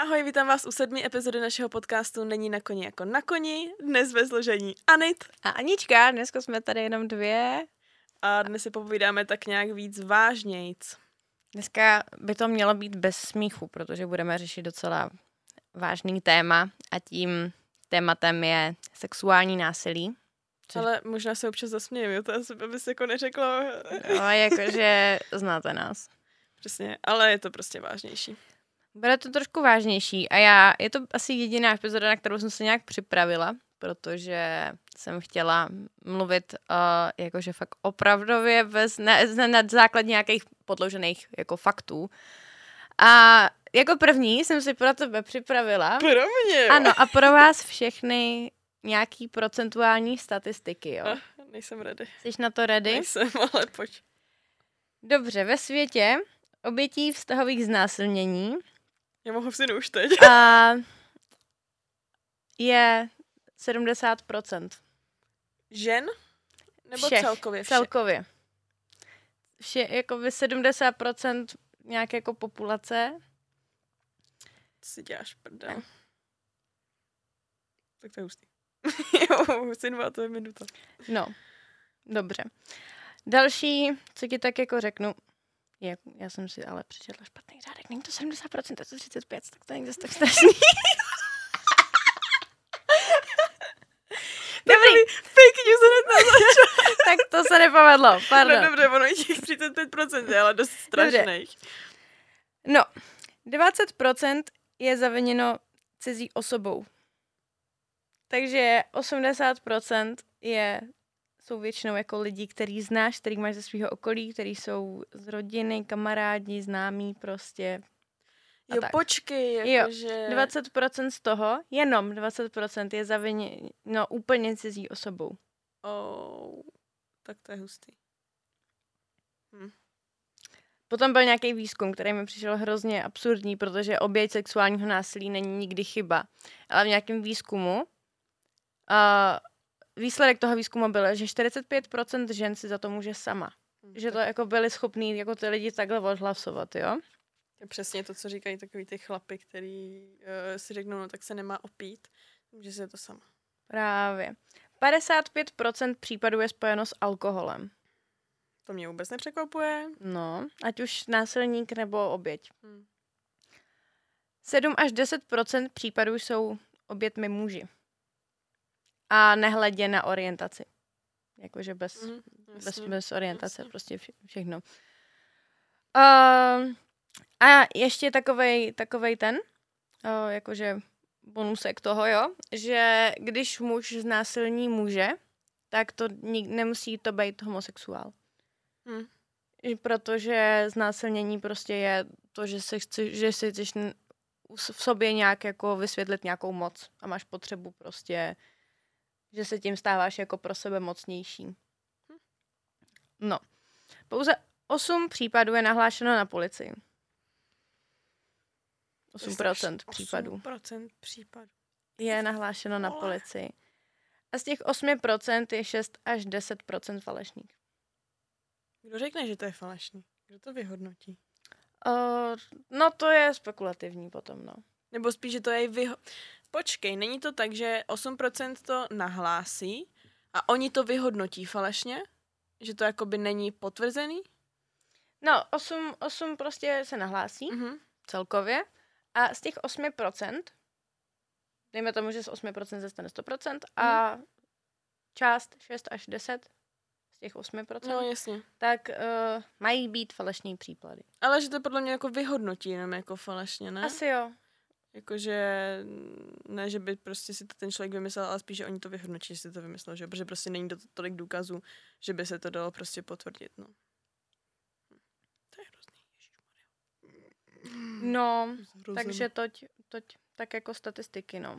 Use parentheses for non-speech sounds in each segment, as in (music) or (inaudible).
Ahoj, vítám vás u sedmi epizody našeho podcastu Není na koni jako na koni. Dnes ve složení Anit. A Anička, dneska jsme tady jenom dvě. A dnes si popovídáme tak nějak víc vážnějc. Dneska by to mělo být bez smíchu, protože budeme řešit docela vážný téma a tím tématem je sexuální násilí. Což... Ale možná se občas zasmějeme, to asi by se jako neřeklo. No, jakože znáte nás. Přesně, ale je to prostě vážnější. Bude to trošku vážnější a já, je to asi jediná epizoda, na kterou jsem se nějak připravila, protože jsem chtěla mluvit uh, jakože fakt opravdově bez, ne, na základ nějakých podložených jako faktů. A jako první jsem si pro tebe připravila. Pro mě? Jo. Ano, a pro vás všechny nějaký procentuální statistiky, jo. Ah, nejsem ready. Jsi na to ready? Nejsem, ale pojď. Dobře, ve světě obětí vztahových znásilnění já mohu si už teď. A je 70%. Žen? Nebo všech, celkově všech? Celkově. Vše, jako by 70% nějaké jako populace. Si děláš prdel. Tak to je hustý. (laughs) jo, Hustin to je minuta. No, dobře. Další, co ti tak jako řeknu, je, já jsem si ale přečetla špatný řádek. Není to 70%, to je 35, tak to není zase tak (laughs) strašný. (laughs) Dobrý, fake news hned na (laughs) tak to se nepovedlo, pardon. No dobře, ono je těch 35%, ale dost strašných. No, 20% je zaviněno cizí osobou. Takže 80% je jsou většinou jako lidi, který znáš, který máš ze svého okolí, který jsou z rodiny, kamarádi, známí prostě. A jo, tak. počkej, jakože... Jo, 20% z toho, jenom 20% je zavině, no úplně cizí osobou. Oh, tak to je hustý. Hm. Potom byl nějaký výzkum, který mi přišel hrozně absurdní, protože oběť sexuálního násilí není nikdy chyba. Ale v nějakém výzkumu uh, výsledek toho výzkumu byl, že 45% žen si za to může sama. Hmm, že to jako byli schopní jako ty lidi takhle odhlasovat, jo? Je přesně to, co říkají takový ty chlapy, který uh, si řeknou, no tak se nemá opít, že se je to sama. Právě. 55% případů je spojeno s alkoholem. To mě vůbec nepřekvapuje. No, ať už násilník nebo oběť. Hmm. 7 až 10% případů jsou obětmi muži a nehledě na orientaci. Jakože bez, mm, bez, bez orientace, jasně. prostě vše, všechno. Uh, a ještě takovej, takovej ten, uh, jakože bonusek toho, jo, že když muž znásilní muže, tak to nik, nemusí to být homosexuál. Hmm. Protože znásilnění prostě je to, že si, chci, že si chceš v sobě nějak jako vysvětlit nějakou moc a máš potřebu prostě že se tím stáváš jako pro sebe mocnější. Hm. No. Pouze 8 případů je nahlášeno na policii. 8% případů. 8% případů. Je nahlášeno na policii. A z těch 8% je 6 až 10% falešných. Kdo řekne, že to je falešný? Kdo to vyhodnotí? Uh, no to je spekulativní potom, no. Nebo spíš, že to je vyho... Počkej, není to tak, že 8% to nahlásí a oni to vyhodnotí falešně? Že to jakoby není potvrzený? No, 8, 8 prostě se nahlásí mm-hmm. celkově a z těch 8%, dejme tomu, že z 8% zastane 100% a mm. část 6 až 10 z těch 8%, no, jasně. tak uh, mají být falešní příklady. Ale že to podle mě jako vyhodnotí jenom jako falešně, ne? Asi jo. Jakože ne, že by prostě si to ten člověk vymyslel, ale spíš, že oni to vyhodnotí, že si to vymyslel, že? protože prostě není to tolik důkazů, že by se to dalo prostě potvrdit, no. To je hrozný, No, Zrozen. takže toť, toť, tak jako statistiky, no.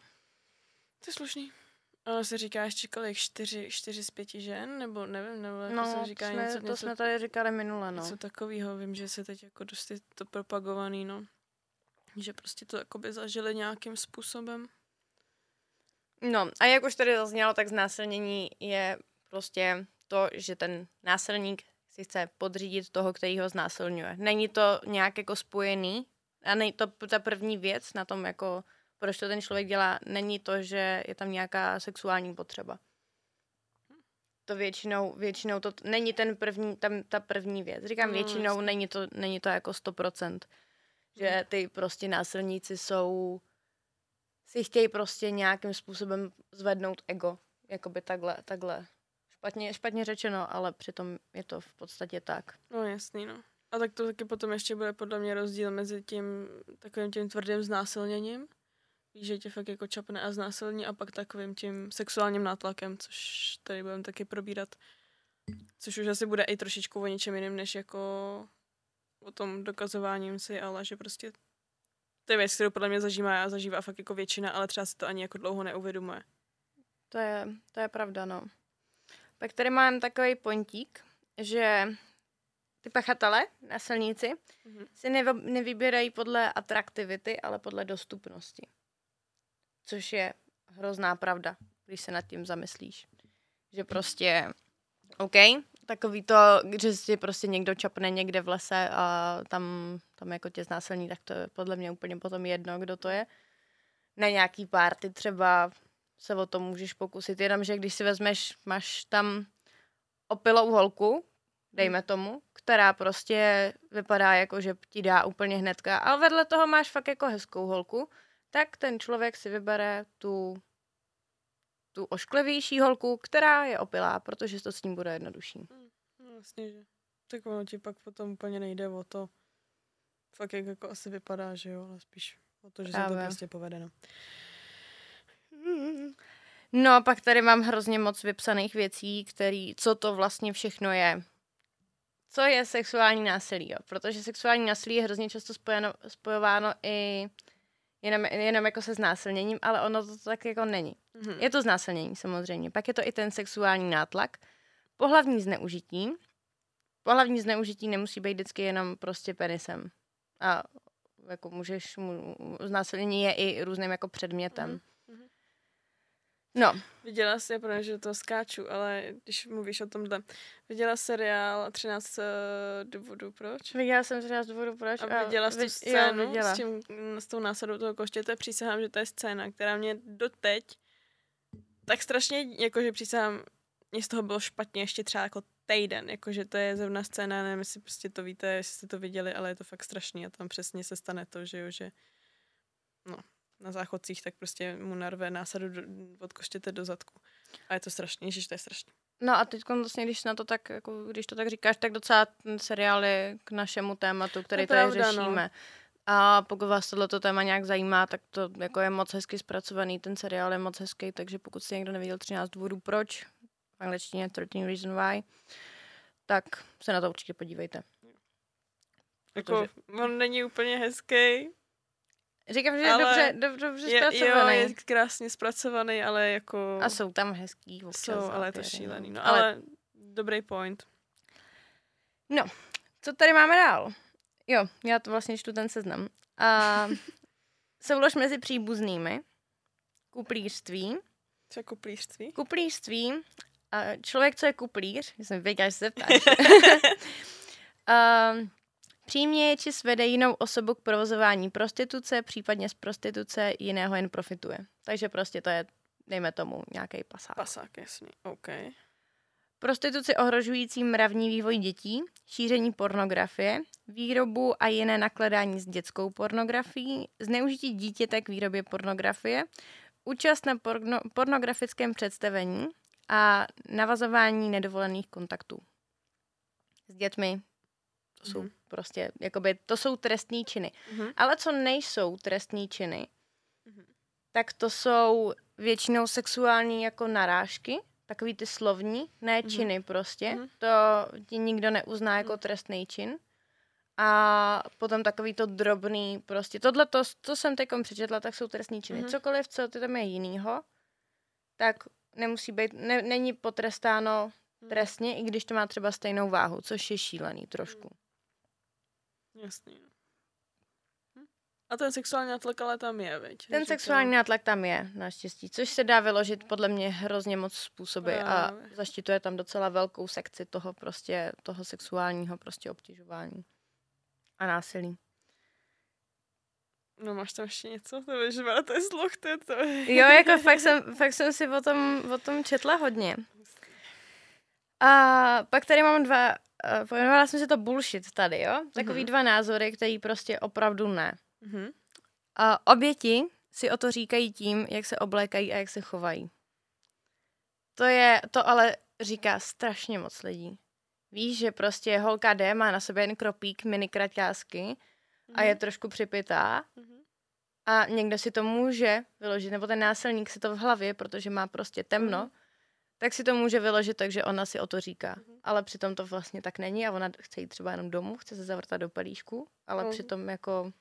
To je slušný. Ale se říká ještě kolik? Čtyři, čtyři z pěti žen? Nebo nevím, nebo jako no, se říká jsme, něco, to něco, jsme tady říkali minule, no. Něco takového, vím, že se teď jako dost je to propagovaný, no. Že prostě to jakoby zažili nějakým způsobem. No a jak už tady zaznělo, tak znásilnění je prostě to, že ten násilník si chce podřídit toho, který ho znásilňuje. Není to nějak jako spojený A nej, to, ta první věc na tom, jako proč to ten člověk dělá, není to, že je tam nějaká sexuální potřeba. To většinou, většinou to není ten první, tam ta první věc. Říkám No, většinou, není to, není to jako 100%. Že Hmm. ty prostě násilníci jsou, si chtějí prostě nějakým způsobem zvednout ego. Jakoby takhle, takhle. Špatně, špatně řečeno, ale přitom je to v podstatě tak. No jasný, no. A tak to taky potom ještě bude podle mě rozdíl mezi tím takovým tím tvrdým znásilněním, víš, že tě fakt jako čapne a znásilní a pak takovým tím sexuálním nátlakem, což tady budeme taky probírat. Což už asi bude i trošičku o něčem jiném, než jako o tom dokazováním si, ale že prostě to je věc, kterou podle mě zažívá a zažívá fakt jako většina, ale třeba si to ani jako dlouho neuvědomuje. To je, to je pravda, no. Pak tady mám takový pontík, že ty pachatele, násilníci, Mhm. si nev, nevybírají podle atraktivity, ale podle dostupnosti. Což je hrozná pravda, když se nad tím zamyslíš. Že prostě, OK, takový to, že si prostě někdo čapne někde v lese a tam, tam jako tě znásilní, tak to je podle mě úplně potom jedno, kdo to je. Na nějaký párty třeba se o to můžeš pokusit, jenomže když si vezmeš, máš tam opilou holku, dejme tomu, která prostě vypadá jako, že ti dá úplně hnedka, ale vedle toho máš fakt jako hezkou holku, tak ten člověk si vybere tu, tu ošklivější holku, která je opilá, protože to s ním bude jednodušší. No jasně, že. Tak ono ti pak potom úplně nejde o to, fakt jak jako asi vypadá, že jo, ale spíš o to, že se to Právě. prostě povede, no. No a pak tady mám hrozně moc vypsaných věcí, který, co to vlastně všechno je. Co je sexuální násilí, jo? Protože sexuální násilí je hrozně často spojeno, spojováno i jenom, jenom jako se znásilněním, ale ono to tak jako není. Mhm. Je to znásilnění samozřejmě. Pak je to i ten sexuální nátlak. Pohlavní zneužití. Pohlavní zneužití nemusí být vždycky jenom prostě penisem. A jako můžeš, mu, znásilnění je i různým jako předmětem. Mhm, mhm. No, Viděla jsi, protože že to skáču, ale když mluvíš o tomhle, viděla seriál 13 eh, důvodů proč? viděla jsem třeba z důvodu proč. A viděla jsi tu scénu Jo, viděla. s, tím, s tou násadou toho koštěte? Přísahám, že to je scéna, která mě doteď tak strašně, jakože přísahám, mě z toho bylo špatně ještě třeba jako týden, jakože to je zrovna scéna, nevím, jestli prostě to víte, jestli jste to viděli, ale je to fakt strašný a tam přesně se stane to, že jo, že no, na záchodcích tak prostě mu narve násadu do, od koštěte do zadku. A je to strašný, ježiš, to je strašný. No a teď vlastně, když na to tak, jako, když to tak říkáš, tak docela ten seriál je k našemu tématu, který To je tady pravda, no. řešíme. A pokud vás tohleto téma nějak zajímá, tak to jako je moc hezky zpracovaný, ten seriál je moc hezký, takže pokud si někdo neviděl 13 důvodů proč, v angličtině 13 reason why, tak se na to určitě podívejte. Jako, on není úplně hezký, Říkám, že je Ale dobře, dob, dobře je, jo, zpracovaný. je krásně zpracovaný, ale jako... A jsou tam hezký občas jsou, ale je to záběry, šílený. No, Ale ale dobrý point. co tady máme dál? Jo, já to vlastně čtu ten seznam. A (laughs) soulož mezi příbuznými, kuplířství, Co jako plířství? kuplířství, a člověk, co je kuplíř, jsem věděla, že se zeptáš. a, (laughs) (laughs) přímě či svede jinou osobu k provozování prostituce, případně z prostituce jiného jen profituje. Takže prostě to je, dejme tomu, nějaký pasák. Pasák, jasný. OK. Prostituci ohrožující mravní vývoj dětí, šíření pornografie, výrobu a jiné nakladání s dětskou pornografií, zneužití dítěte k výrobě pornografie, účast na porno, pornografickém představení a navazování nedovolených kontaktů s dětmi. To jsou Mhm. prostě, jakoby, to jsou trestní činy. Mhm. Ale co nejsou trestní činy, Mhm. tak to jsou většinou sexuální jako narážky, takový ty slovní, ne Mhm. činy prostě. Mhm. To ti nikdo neuzná jako Mhm. trestný čin. A potom takový to drobný prostě. Tohle, to, co jsem teď přečetla, tak jsou trestní činy. Mhm. Cokoliv, co ty tam je jinýho, tak nemusí být, ne, není potrestáno Mhm. trestně, i když to má třeba stejnou váhu, což je šílený trošku. Jasný. no. Hm. A ten sexuální nátlak ale tam je, veď? Ten to- sexuální nátlak tam je, naštěstí, což se dá vyložit podle mě hrozně moc způsoby a zaštituje tam docela velkou sekci toho prostě, toho sexuálního prostě obtěžování a násilí. No máš tam ještě něco? To je, to je sluch, to je to. (laughs) Jo, jako fakt jsem, fakt jsem si o tom, o tom četla hodně. A pak tady mám dva, uh, pojmenovala jsem si to bullshit tady, jo? Takový mm-hmm. dva názory, který prostě opravdu ne. Mm-hmm. A oběti si o to říkají tím, jak se oblékají a jak se chovají. To je, to ale říká strašně moc lidí. Víš, že prostě holka D má na sobě jen kropík mini kraťásky mm-hmm. a je mhm. trošku připitá mm-hmm. a někdo si to může vyložit, nebo ten násilník si to v hlavě, protože má prostě temno, mm-hmm. Tak si to může vyložit takže ona si o to říká. Mm-hmm. Ale přitom to vlastně tak není a ona chce jít třeba jenom domů, chce se zavrtat do pelíšku, ale mm-hmm. přitom jako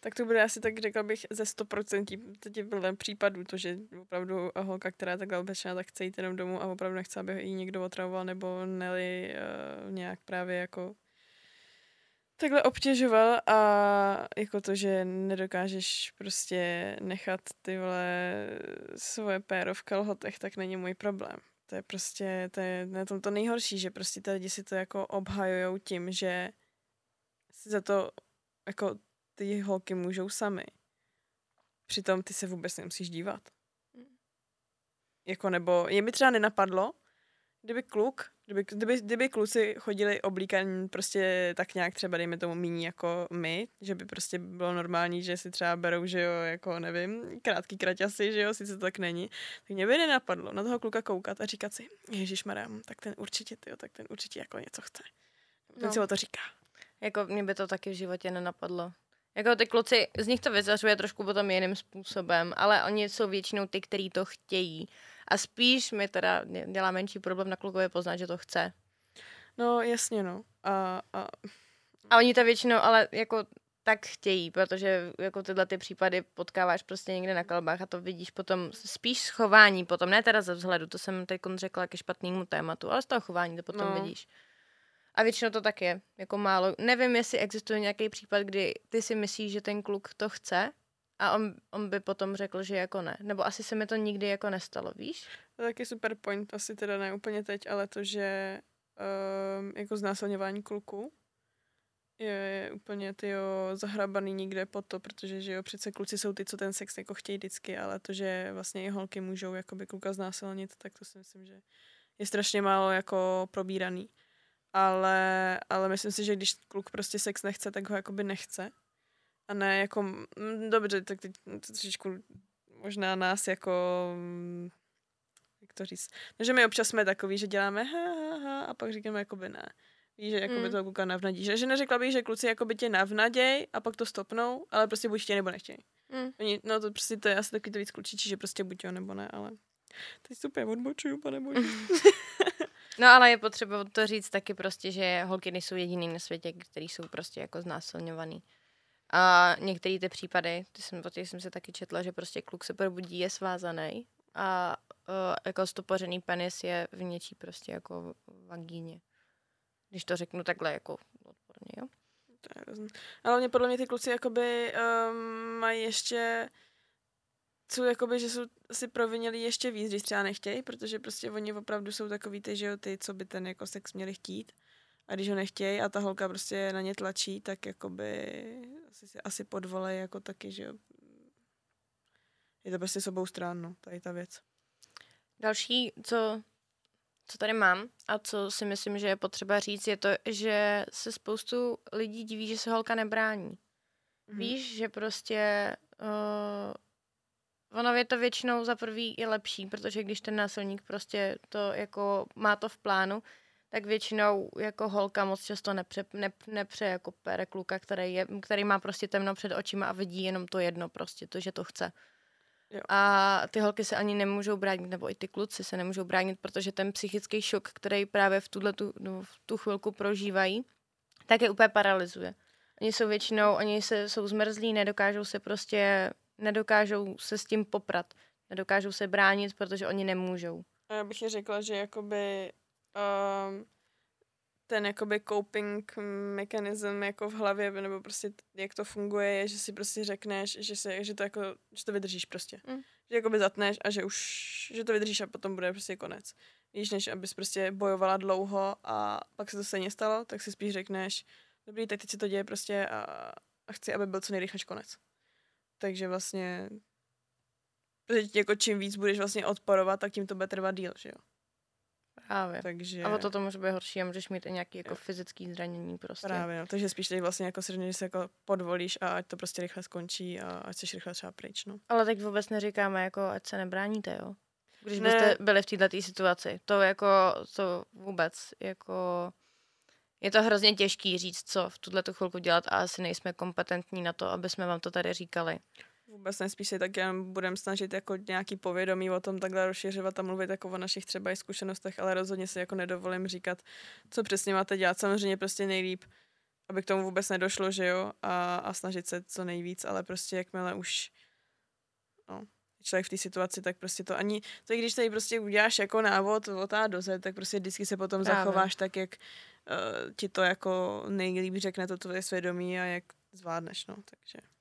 tak to bude asi tak, řekla bych, ze 100% teď ten případů, to, že opravdu holka, která je takhle obečná, tak chce jít jenom domů a opravdu nechce, aby ji někdo otravoval nebo Nelly uh, nějak právě jako takhle obtěžoval a jako to, že nedokážeš prostě nechat ty vole svoje péro v kalhotech, tak není můj problém. To je prostě, to je na tom to nejhorší, že prostě ty lidi si to jako obhajujou tím, že si za to jako ty holky můžou sami. Přitom ty se vůbec nemusíš dívat. Mm. Jako nebo, je mi třeba nenapadlo, kdyby kluk, kdyby, kdyby, kdyby kluci chodili oblíkaní prostě tak nějak třeba dejme tomu míní jako my, že by prostě bylo normální, že si třeba berou, že jo, jako nevím, krátký kraťasy, že jo, sice to tak není, tak mě by nenapadlo na toho kluka koukat a říkat si, Ježíš tak ten určitě, tyjo, tak ten určitě jako něco chce. Ten no. si o to říká. Jako mě by to taky v životě nenapadlo. Jako ty kluci, z nich to vyzařuje trošku potom jiným způsobem, ale oni jsou většinou ty, kteří to chtějí. A spíš mi teda dělá menší problém na klukově poznat, že to chce. No, jasně, no. A, a... a oni to většinou ale jako tak chtějí, protože jako tyhle ty případy potkáváš prostě někde na kalbách a to vidíš potom spíš schování potom, ne teda ze vzhledu, to jsem teď řekla ke špatnému tématu, ale z toho chování to potom no. vidíš. A většinou to tak je, jako málo. Nevím, jestli existuje nějaký případ, kdy ty si myslíš, že ten kluk to chce a on, on by potom řekl, že jako ne. Nebo asi se mi to nikdy jako nestalo, víš? To je taky super point, asi teda ne úplně teď, ale to, že um, jako znásilňování kluku je úplně ty zahrabaný nikde po to, protože že jo, přece kluci jsou ty, co ten sex jako chtějí vždycky, ale to, že vlastně i holky můžou jakoby kluka znásilnit, tak to si myslím, že je strašně málo jako probíraný ale, ale myslím si, že když kluk prostě sex nechce, tak ho jakoby nechce. A ne jako, mm, dobře, tak teď trošičku možná nás jako, mm, jak to říct, no, že my občas jsme takový, že děláme ha, ha, ha a pak říkáme jakoby ne. Víš, že jakoby mm. toho kluka navnadí. Že, že neřekla bych, že kluci jakoby tě navnaděj a pak to stopnou, ale prostě buď chtějí nebo nechtějí. Mm. Oni, no to prostě to je asi takový to víc klučičí, že prostě buď jo nebo ne, ale teď super odbočuju, pane bože. (laughs) No ale je potřeba to říct taky prostě, že holky nejsou jediný na světě, který jsou prostě jako znásilňovaný. A některé ty případy, ty jsem, o těch jsem se taky četla, že prostě kluk se probudí, je svázaný a uh, jako stopořený penis je v něčí prostě jako vagíně. Když to řeknu takhle jako odporně, jo? To je hrozný. Ale mě podle mě ty kluci jakoby um, mají ještě jsou jakoby, že jsou si provinili ještě víc, když třeba nechtějí, protože prostě oni opravdu jsou takový ty, že jo, ty, co by ten jako sex měli chtít. A když ho nechtějí a ta holka prostě na ně tlačí, tak jakoby asi, asi podvolej jako taky, že jo. Je to prostě s obou stran, no, tady ta věc. Další, co, co tady mám a co si myslím, že je potřeba říct, je to, že se spoustu lidí diví, že se holka nebrání. Mm-hmm. Víš, že prostě uh, Ono je to většinou za prvý i lepší, protože když ten násilník prostě to jako má to v plánu, tak většinou jako holka moc často nepře, ne, nepře jako pere kluka, který, je, který má prostě temno před očima a vidí jenom to jedno prostě, to, že to chce. Jo. A ty holky se ani nemůžou bránit, nebo i ty kluci se nemůžou bránit, protože ten psychický šok, který právě v, tuhle tu, no, v tu chvilku prožívají, tak je úplně paralyzuje. Oni jsou většinou, oni se, jsou zmrzlí, nedokážou se prostě nedokážou se s tím poprat. Nedokážou se bránit, protože oni nemůžou. A já bych řekla, že jakoby um, ten jakoby coping mechanism jako v hlavě, nebo prostě jak to funguje, je, že si prostě řekneš, že, se, že to jako, že to vydržíš prostě. Mm. Že jakoby zatneš a že už, že to vydržíš a potom bude prostě konec. Víš, než abys prostě bojovala dlouho a pak se to stejně stalo, tak si spíš řekneš, dobrý, tak teď se to děje prostě a, a chci, aby byl co nejrychlejší konec. takže vlastně protože jako čím víc budeš vlastně odporovat, tak tím to bude trvat díl, že jo. Právě. Takže... A o to to může být horší a můžeš mít i nějaký jako fyzický zranění prostě. Právě, no. takže spíš teď vlastně jako si že se jako podvolíš a ať to prostě rychle skončí a ať jsi rychle třeba pryč, no. Ale teď vůbec neříkáme, jako ať se nebráníte, jo. Když Ne. byste byli v této situaci. To jako, to vůbec, jako... Je to hrozně těžký říct, co v tuhle tu chvilku dělat a asi nejsme kompetentní na to, aby jsme vám to tady říkali. Vůbec nejspíš se tak jen budeme snažit jako nějaký povědomí o tom takhle rozšiřovat a mluvit jako o našich třeba i zkušenostech, ale rozhodně si jako nedovolím říkat, co přesně máte dělat. Samozřejmě prostě nejlíp, aby k tomu vůbec nedošlo, že jo, a, a snažit se co nejvíc, ale prostě jakmile už no, člověk v té situaci, tak prostě to ani, to i když tady prostě uděláš jako návod od A do Z, tak prostě vždycky se potom Právě. zachováš tak, jak uh, ti to jako nejlíp řekne to tvoje svědomí a jak zvládneš, no, takže.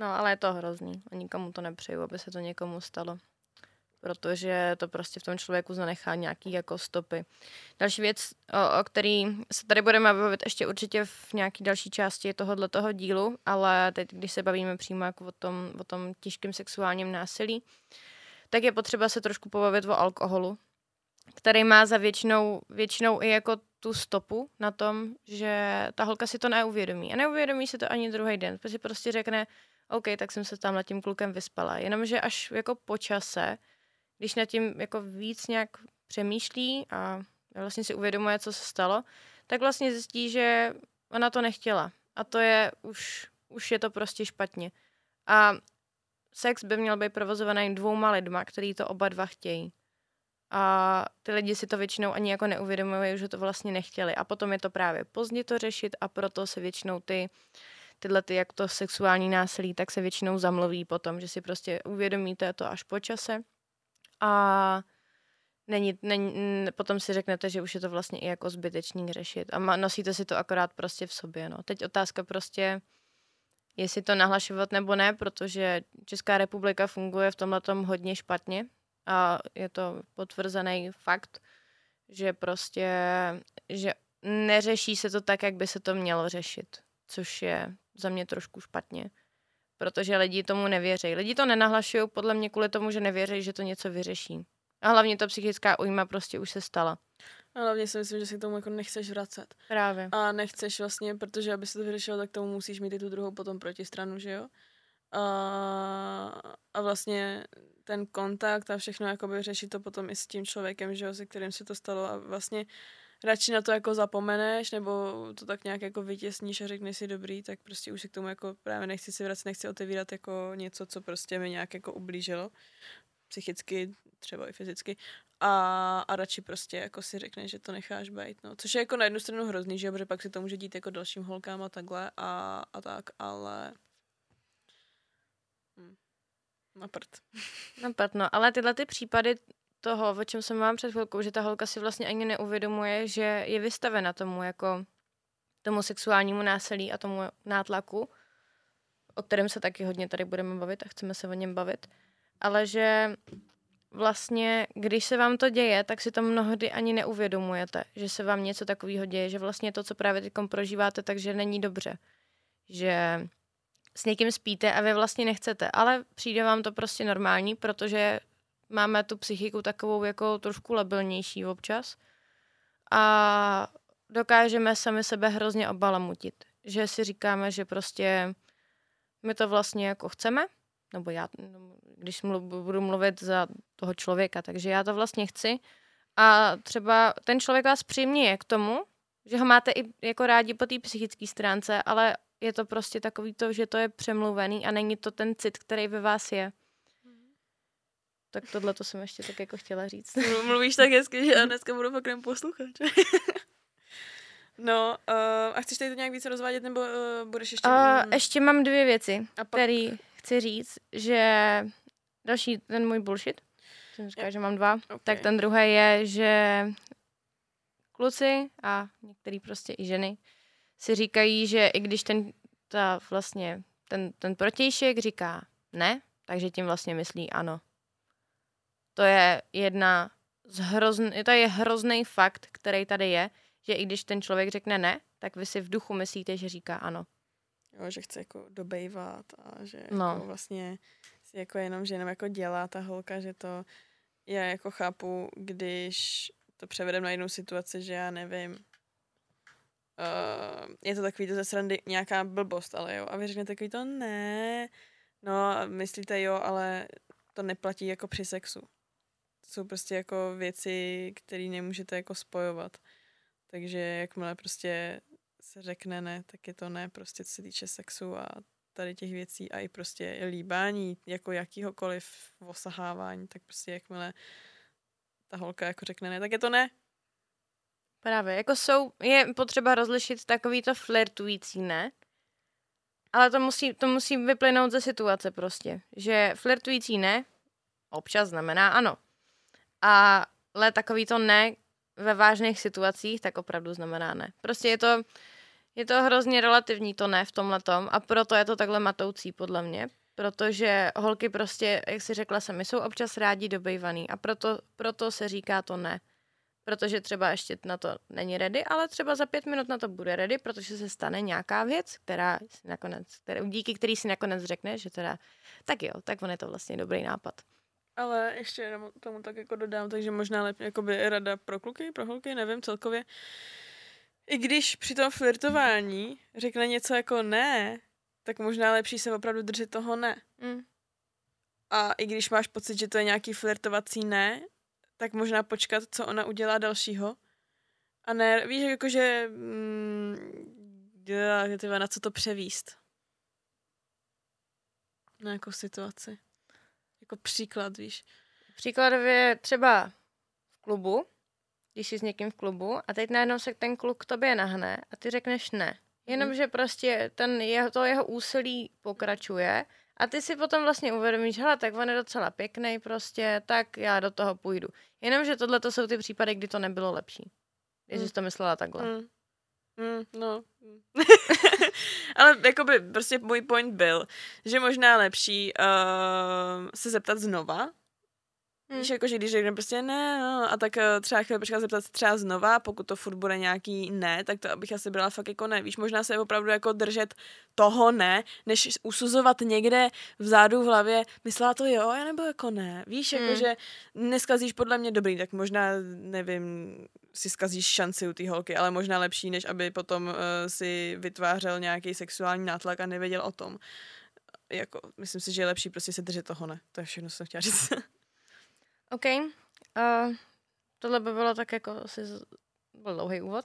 No, ale je to hrozný. A nikomu to nepřeju, aby se to někomu stalo. Protože to prostě v tom člověku zanechá nějaký jako stopy. Další věc, o, o který se tady budeme bavit ještě určitě v nějaké další části tohohle toho dílu, ale teď, když se bavíme přímo jako o tom, o tom těžkém sexuálním násilí, tak je potřeba se trošku pobavit o alkoholu, který má za většinou, většinou i jako tu stopu na tom, že ta holka si to neuvědomí. A neuvědomí si to ani druhý den, protože prostě řekne, OK, tak jsem se tam tím klukem vyspala. Jenomže až jako po čase, když nad tím jako víc nějak přemýšlí a vlastně si uvědomuje, co se stalo, tak vlastně zjistí, že ona to nechtěla. A to je už, už je to prostě špatně. A sex by měl být provozovaný dvouma lidma, který to oba dva chtějí. A ty lidi si to většinou ani jako neuvědomují, že to vlastně nechtěli. A potom je to právě pozdě to řešit a proto se většinou ty tyhle ty, jak to sexuální násilí, tak se většinou zamluví potom, že si prostě uvědomíte to až po čase a není, není, potom si řeknete, že už je to vlastně i jako zbytečný řešit a ma, nosíte si to akorát prostě v sobě, no. Teď otázka prostě, jestli to nahlašovat nebo ne, protože Česká republika funguje v tomhle tom hodně špatně a je to potvrzený fakt, že prostě, že neřeší se to tak, jak by se to mělo řešit, což je za mě trošku špatně. Protože lidi tomu nevěří. Lidi to nenahlašují podle mě kvůli tomu, že nevěří, že to něco vyřeší. A hlavně ta psychická újma prostě už se stala. A hlavně si myslím, že se k tomu jako nechceš vracet. Právě. A nechceš vlastně, protože aby se to vyřešilo, tak tomu musíš mít i tu druhou potom protistranu, že jo? A, a vlastně ten kontakt a všechno jakoby řešit to potom i s tím člověkem, že jo, se kterým se to stalo a vlastně radši na to jako zapomeneš, nebo to tak nějak jako vytěsníš a řekneš si dobrý, tak prostě už se k tomu jako právě nechci si vracet, nechci otevírat jako něco, co prostě mi nějak jako ublížilo psychicky, třeba i fyzicky a, a radši prostě jako si řekneš, že to necháš být, no. Což je jako na jednu stranu hrozný, že protože pak se to může dít jako dalším holkám a takhle a, a tak, ale hm. na prd. Napad, no. Ale tyhle ty případy toho, o čem jsem vám před chvilkou, že ta holka si vlastně ani neuvědomuje, že je vystavena tomu jako tomu sexuálnímu násilí a tomu nátlaku, o kterém se taky hodně tady budeme bavit a chceme se o něm bavit, ale že vlastně, když se vám to děje, tak si to mnohdy ani neuvědomujete, že se vám něco takového děje, že vlastně to, co právě teď prožíváte, takže není dobře. Že s někým spíte a vy vlastně nechcete, ale přijde vám to prostě normální, protože máme tu psychiku takovou jako trošku labilnější občas a dokážeme sami sebe hrozně obalamutit. Že si říkáme, že prostě my to vlastně jako chceme, nebo já, když mluv, budu mluvit za toho člověka, takže já to vlastně chci a třeba ten člověk vás přiměje k tomu, že ho máte i jako rádi po té psychické stránce, ale je to prostě takový to, že to je přemluvený a není to ten cit, který ve vás je. Tak tohle to jsem ještě tak jako chtěla říct. Mluvíš tak hezky, že já dneska budu fakt jen poslouchat. (laughs) no, uh, a chceš tady to nějak více rozvádět, nebo uh, budeš ještě... Mm, ještě mám dvě věci, a pak, které chci říct, že další ten můj bullshit, jsem říkala, že mám dva, okay. tak ten druhý je, že kluci a některý prostě i ženy si říkají, že i když ten, ta vlastně, ten, ten protějšek říká ne, takže tím vlastně myslí ano. To je jedna z hrozn, to je hrozný fakt, který tady je, že i když ten člověk řekne ne, tak vy si v duchu myslíte, že říká ano. Jo, že chce jako dobejvat a že No. jako vlastně si jako jenom, že jenom jako dělá ta holka, že to já jako chápu, když to převedem na jinou situaci, že já nevím, uh, je to takový to ze srandy nějaká blbost, ale jo, a vy řeknete takový to ne, no myslíte jo, ale to neplatí jako při sexu. Jsou prostě jako věci, které nemůžete jako spojovat. Takže jakmile prostě se řekne ne, tak je to ne prostě co se týče sexu a tady těch věcí a i prostě líbání, jako jakýhokoliv osahávání, tak prostě jakmile ta holka jako řekne ne, tak je to ne. Právě, jako jsou, je potřeba rozlišit takový to flirtující ne, ale to musí, to musí vyplynout ze situace prostě, že flirtující ne občas znamená ano. Ale takový to ne ve vážných situacích, tak opravdu znamená ne. Prostě je to, je to hrozně relativní to ne v tomhletom a proto je to takhle matoucí podle mě, protože holky prostě, jak si řekla sami, jsou občas rádi dobejvaný a proto, proto se říká to ne. Protože třeba ještě na to není ready, ale třeba za pět minut na to bude ready, protože se stane nějaká věc, která si nakonec, která, díky který si nakonec řekne, že teda, tak jo, tak on je to vlastně dobrý nápad. Ale ještě jenom tomu tak jako dodám, takže možná lepší jakoby rada pro kluky, pro holky, nevím, celkově. I když při tom flirtování řekne něco jako ne, tak možná lepší se opravdu držet toho ne. Mm. A i když máš pocit, že to je nějaký flirtovací ne, tak možná počkat, co ona udělá dalšího. A ne, víš, jakože mm, na co to převíst. Na jakou situaci. Jako příklad, víš. Příkladově třeba v klubu, když jsi s někým v klubu a teď najednou se ten kluk k tobě nahne a ty řekneš ne. Jenomže prostě ten jeho, to jeho úsilí pokračuje a ty si potom vlastně uvědomíš, hele, tak on je docela pěkný prostě, tak já do toho půjdu. Jenomže tohle to jsou ty případy, kdy to nebylo lepší. Jestli Mm. jsi to myslela takhle. Mm. Mm, no. (laughs) Ale jakoby prostě můj point byl, že možná lepší uh, se zeptat znova, Hmm. Víš, jakože když řekne prostě ne, no, a tak eh, třeba chvíli počkat zeptat se třeba znova, pokud to furt bude nějaký ne, tak to abych asi brala fakt jako ne. Víš, možná se opravdu jako držet toho ne, než usuzovat někde vzadu v hlavě, myslela to jo, já nebo jako ne. Víš, Hmm. jakože neskazíš podle mě dobrý, tak možná, nevím, si skazíš šanci u té holky, ale možná lepší, než aby potom uh, si vytvářel nějaký sexuální nátlak a nevěděl o tom. Jako, myslím si, že je lepší prostě se držet toho ne. To je všechno, co jsem chtěla říct. (laughs) OK. Uh, tohle by bylo tak jako asi z... byl dlouhý úvod.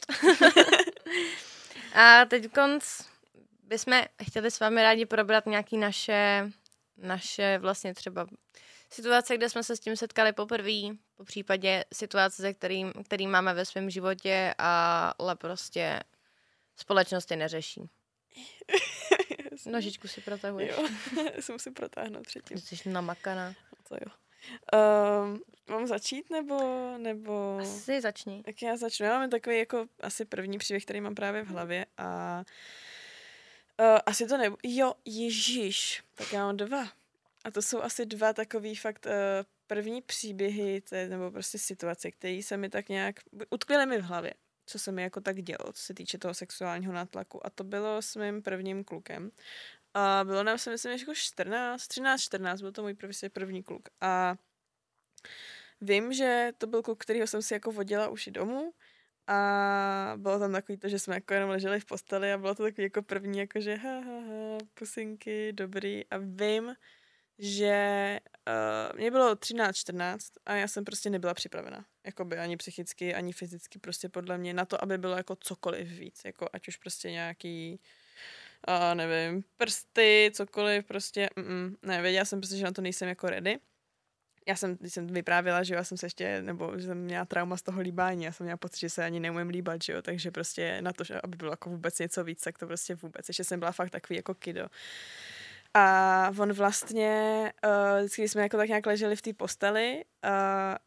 (laughs) a teď konc bychom chtěli s vámi rádi probrat nějaký naše, naše vlastně třeba situace, kde jsme se s tím setkali poprvé, po případě situace, ze kterým, který máme ve svém životě, ale prostě společnost je neřeší. (laughs) Nožičku si protahuješ. Jo, (laughs) se musím protáhnout předtím. Jsi namakaná. To jo. Um, mám začít nebo, nebo... Asi začni. Tak já začnu. Já mám takový jako asi první příběh, který mám právě v hlavě a uh, asi to nebo... Jo, ježíš. Tak já mám dva. A to jsou asi dva takový fakt uh, první příběhy, je, nebo prostě situace, které se mi tak nějak... Utkvěly mi v hlavě, co se mi jako tak dělo, co se týče toho sexuálního nátlaku. A to bylo s mým prvním klukem. A bylo nám se myslím jako 14, 13, 14, byl to můj prostě první kluk. A vím, že to byl kluk, kterýho jsem si jako vodila už i domů. A bylo tam takový to, že jsme jako jenom leželi v posteli a bylo to takový jako první, jako že ha, ha, ha, pusinky, dobrý. A vím, že uh, mě bylo 13-14 a já jsem prostě nebyla připravena. Jakoby ani psychicky, ani fyzicky prostě podle mě na to, aby bylo jako cokoliv víc. Jako ať už prostě nějaký a nevím, prsty, cokoliv, prostě, mm, ne, věděla jsem prostě, že na to nejsem jako ready. Já jsem, když jsem vyprávěla, že já jsem se ještě, nebo že jsem měla trauma z toho líbání, já jsem měla pocit, že se ani neumím líbat, že jo, takže prostě na to, aby bylo jako vůbec něco víc, tak to prostě vůbec, ještě jsem byla fakt takový jako kido. A on vlastně, uh, vždycky jsme jako tak nějak leželi v té posteli, uh,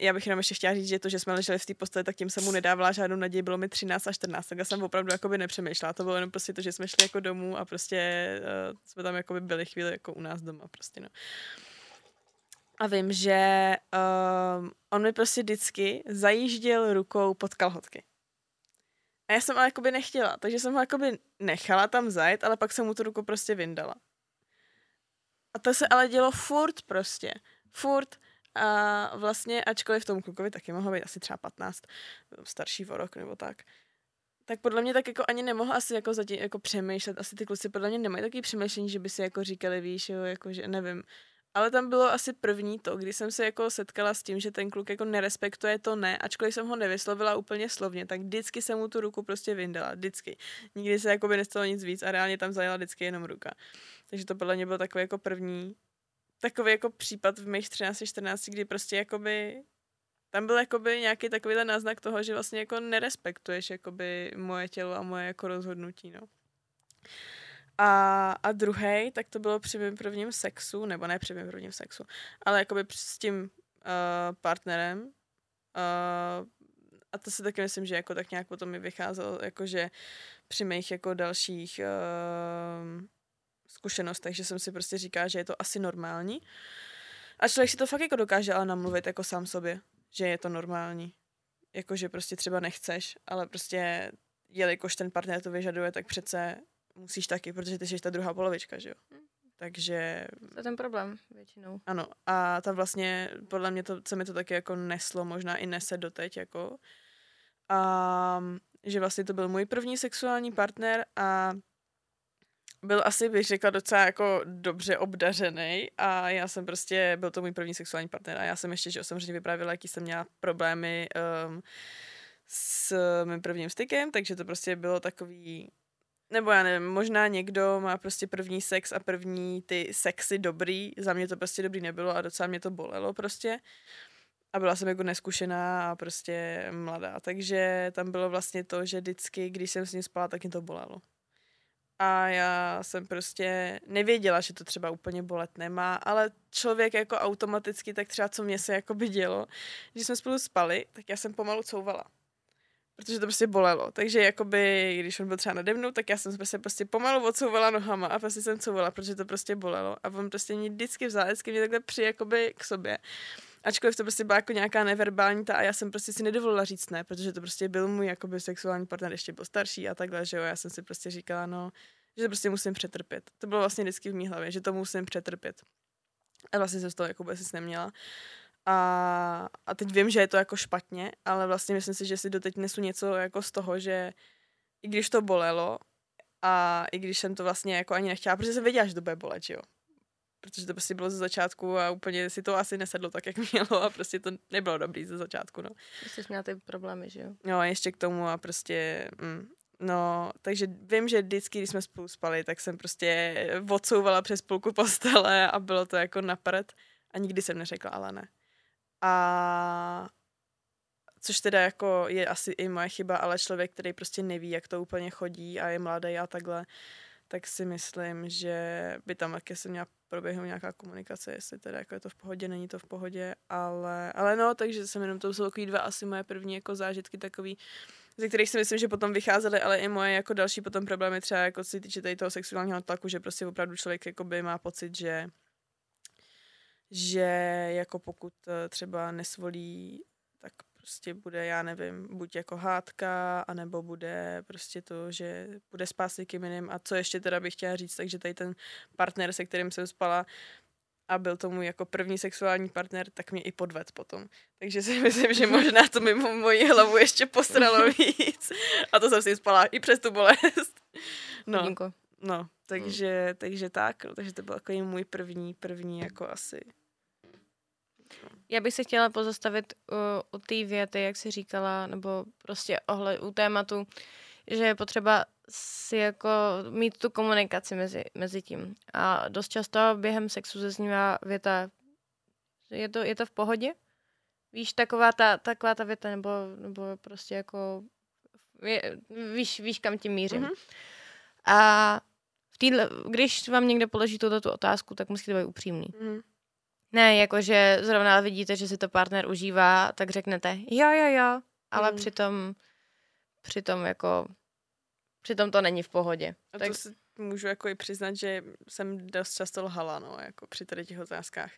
já bych jenom ještě chtěla říct, že to, že jsme leželi v té posteli, tak tím jsem mu nedávala žádnou naději, bylo mi 13 a 14, tak já jsem opravdu jakoby nepřemýšlela. To bylo jenom prostě to, že jsme šli jako domů a prostě uh, jsme tam jakoby byli chvíli jako u nás doma prostě, no. A vím, že um, on mi prostě vždycky zajížděl rukou pod kalhotky. A já jsem ale jakoby nechtěla, takže jsem ho jakoby nechala tam zajít, ale pak jsem mu tu ruku prostě vyndala. A to se ale dělo furt prostě. Furt. A vlastně, ačkoliv tomu klukovi taky mohlo být asi třeba 15, starší o rok nebo tak, tak podle mě tak jako ani nemohl asi jako zatím jako přemýšlet. Asi ty kluci podle mě nemají takový přemýšlení, že by si jako říkali, víš, jo, jako že nevím. Ale tam bylo asi první to, kdy jsem se jako setkala s tím, že ten kluk jako nerespektuje to ne, ačkoliv jsem ho nevyslovila úplně slovně, tak vždycky jsem mu tu ruku prostě vyndala, vždycky. Nikdy se jako by nestalo nic víc a reálně tam zajela vždycky jenom ruka. Takže to podle mě byl takový jako první, takový jako případ v mých 13-14, kdy prostě jakoby tam byl jakoby nějaký takový náznak toho, že vlastně jako nerespektuješ jakoby moje tělo a moje jako rozhodnutí, no. A, a druhý, tak to bylo při mém prvním sexu, nebo ne při mém prvním sexu, ale jakoby s tím uh, partnerem. Uh, a to si taky myslím, že jako tak nějak potom mi vycházelo, jakože při mých jako dalších uh, zkušenostech, že jsem si prostě říkala, že je to asi normální. A člověk si to fakt jako dokáže ale namluvit jako sám sobě, že je to normální. Jakože prostě třeba nechceš, ale prostě jelikož ten partner to vyžaduje, tak přece musíš taky, protože ty jsi ta druhá polovička, že jo. Hm. Takže... To je ten problém většinou. Ano, a ta vlastně, podle mě to, se mi to taky jako neslo, možná i nese doteď, jako. A že vlastně to byl můj první sexuální partner a byl asi, bych řekla, docela jako dobře obdařený a já jsem prostě, byl to můj první sexuální partner a já jsem ještě, že samozřejmě vyprávěla, jaký jsem měla problémy um, s mým prvním stykem, takže to prostě bylo takový nebo já nevím, možná někdo má prostě první sex a první ty sexy dobrý, za mě to prostě dobrý nebylo a docela mě to bolelo prostě. A byla jsem jako neskušená a prostě mladá, takže tam bylo vlastně to, že vždycky, když jsem s ním spala, tak mě to bolelo. A já jsem prostě nevěděla, že to třeba úplně bolet nemá, ale člověk jako automaticky, tak třeba co mě se jako by dělo, když jsme spolu spali, tak já jsem pomalu couvala protože to prostě bolelo. Takže jakoby, když on byl třeba nade mnou, tak já jsem se prostě, prostě pomalu odsouvala nohama a prostě jsem couvala, protože to prostě bolelo. A on prostě mě vždycky vzal, vždycky mě takhle při jakoby k sobě. Ačkoliv to prostě byla jako nějaká neverbální ta a já jsem prostě si nedovolila říct ne, protože to prostě byl můj jakoby sexuální partner, ještě byl starší a takhle, že jo, já jsem si prostě říkala, no, že to prostě musím přetrpět. To bylo vlastně vždycky v mý hlavě, že to musím přetrpět. A vlastně jsem z toho jako si neměla. A, a teď vím, že je to jako špatně, ale vlastně myslím si, že si doteď nesu něco jako z toho, že i když to bolelo a i když jsem to vlastně jako ani nechtěla, protože jsem věděla, že to bude bolet, jo. Protože to prostě bylo ze začátku a úplně si to asi nesedlo tak, jak (laughs) mělo a prostě to nebylo dobrý ze začátku, no. Jsi měla ty problémy, že jo? No a ještě k tomu a prostě, mm, no, takže vím, že vždycky, když jsme spolu spali, tak jsem prostě odsouvala přes půlku postele a bylo to jako napřed a nikdy jsem neřekla, ale ne. A což teda jako je asi i moje chyba, ale člověk, který prostě neví, jak to úplně chodí a je mladý a takhle, tak si myslím, že by tam taky se měla proběhnout nějaká komunikace, jestli teda jako je to v pohodě, není to v pohodě, ale, ale no, takže jsem jenom, to jsou takový dva asi moje první jako zážitky takový, ze kterých si myslím, že potom vycházely, ale i moje jako další potom problémy třeba jako se týče tady toho sexuálního tlaku, že prostě opravdu člověk jako by má pocit, že že jako pokud eh, třeba nesvolí, prostě bude, já nevím, buď jako hádka, anebo bude prostě to, že bude spát s někým jiným. A co ještě teda bych chtěla říct, takže tady ten partner, se kterým jsem spala, a byl to můj jako první sexuální partner, tak mě i podved potom. Takže si myslím, že možná to mimo moji hlavu ještě posralo víc. A to jsem si spala i přes tu bolest. No, no takže, hmm. takže tak, no, takže to byl jako můj první, první jako asi já bych se chtěla pozastavit u, u té věty, jak jsi říkala, nebo prostě ohled, u tématu, že je potřeba si jako mít tu komunikaci mezi, mezi tím. A dost často během sexu zeznívá věta, je to, je to v pohodě? Víš, taková ta, taková ta věta, nebo, nebo prostě jako, je, víš, víš, kam tím mířím. Mm-hmm. A v týdle, když vám někde položí tuto otázku, tak musíte být upřímný. Mm-hmm. Ne, jakože zrovna vidíte, že si to partner užívá, tak řeknete jo, jo, jo, ale mm. přitom, přitom jako, přitom to není v pohodě. A tak... to si můžu jako i přiznat, že jsem dost často lhala, no, jako při tady těch otázkách.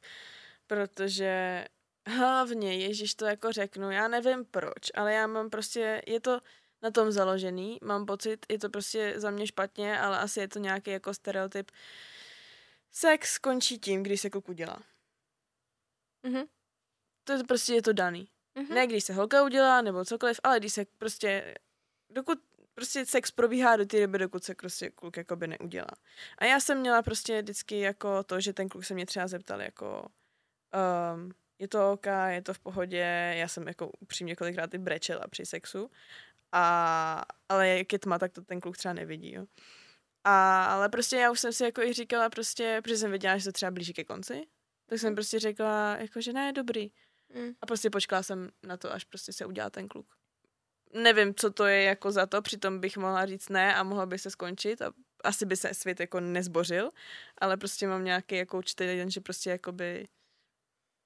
Protože hlavně, Ježíš to jako řeknu, já nevím proč, ale já mám prostě, je to, na tom založený. Mám pocit, je to prostě za mě špatně, ale asi je to nějaký jako stereotyp. Sex končí tím, když se kluk udělá. Mhm. To je prostě je to daný. Mhm. Ne když se holka udělá, nebo cokoliv, ale když se prostě, dokud prostě sex probíhá do té doby, dokud se prostě kluk jakoby neudělá. A já jsem měla prostě vždycky jako to, že ten kluk se mě třeba zeptal jako um, je to ok, je to v pohodě, já jsem jako upřímně kolikrát i brečela při sexu, a, ale jak je tma, tak to ten kluk třeba nevidí, jo. A, ale prostě já už jsem si jako i říkala prostě, protože jsem věděla, že to třeba blíží ke konci, tak jsem prostě řekla, jako, že ne, dobrý. Mm. A prostě počkala jsem na to, až prostě se udělá ten kluk. Nevím, co to je jako za to, přitom bych mohla říct ne a mohla by se skončit a asi by se svět jako nezbořil, ale prostě mám nějaký jako určitý den, že prostě jakoby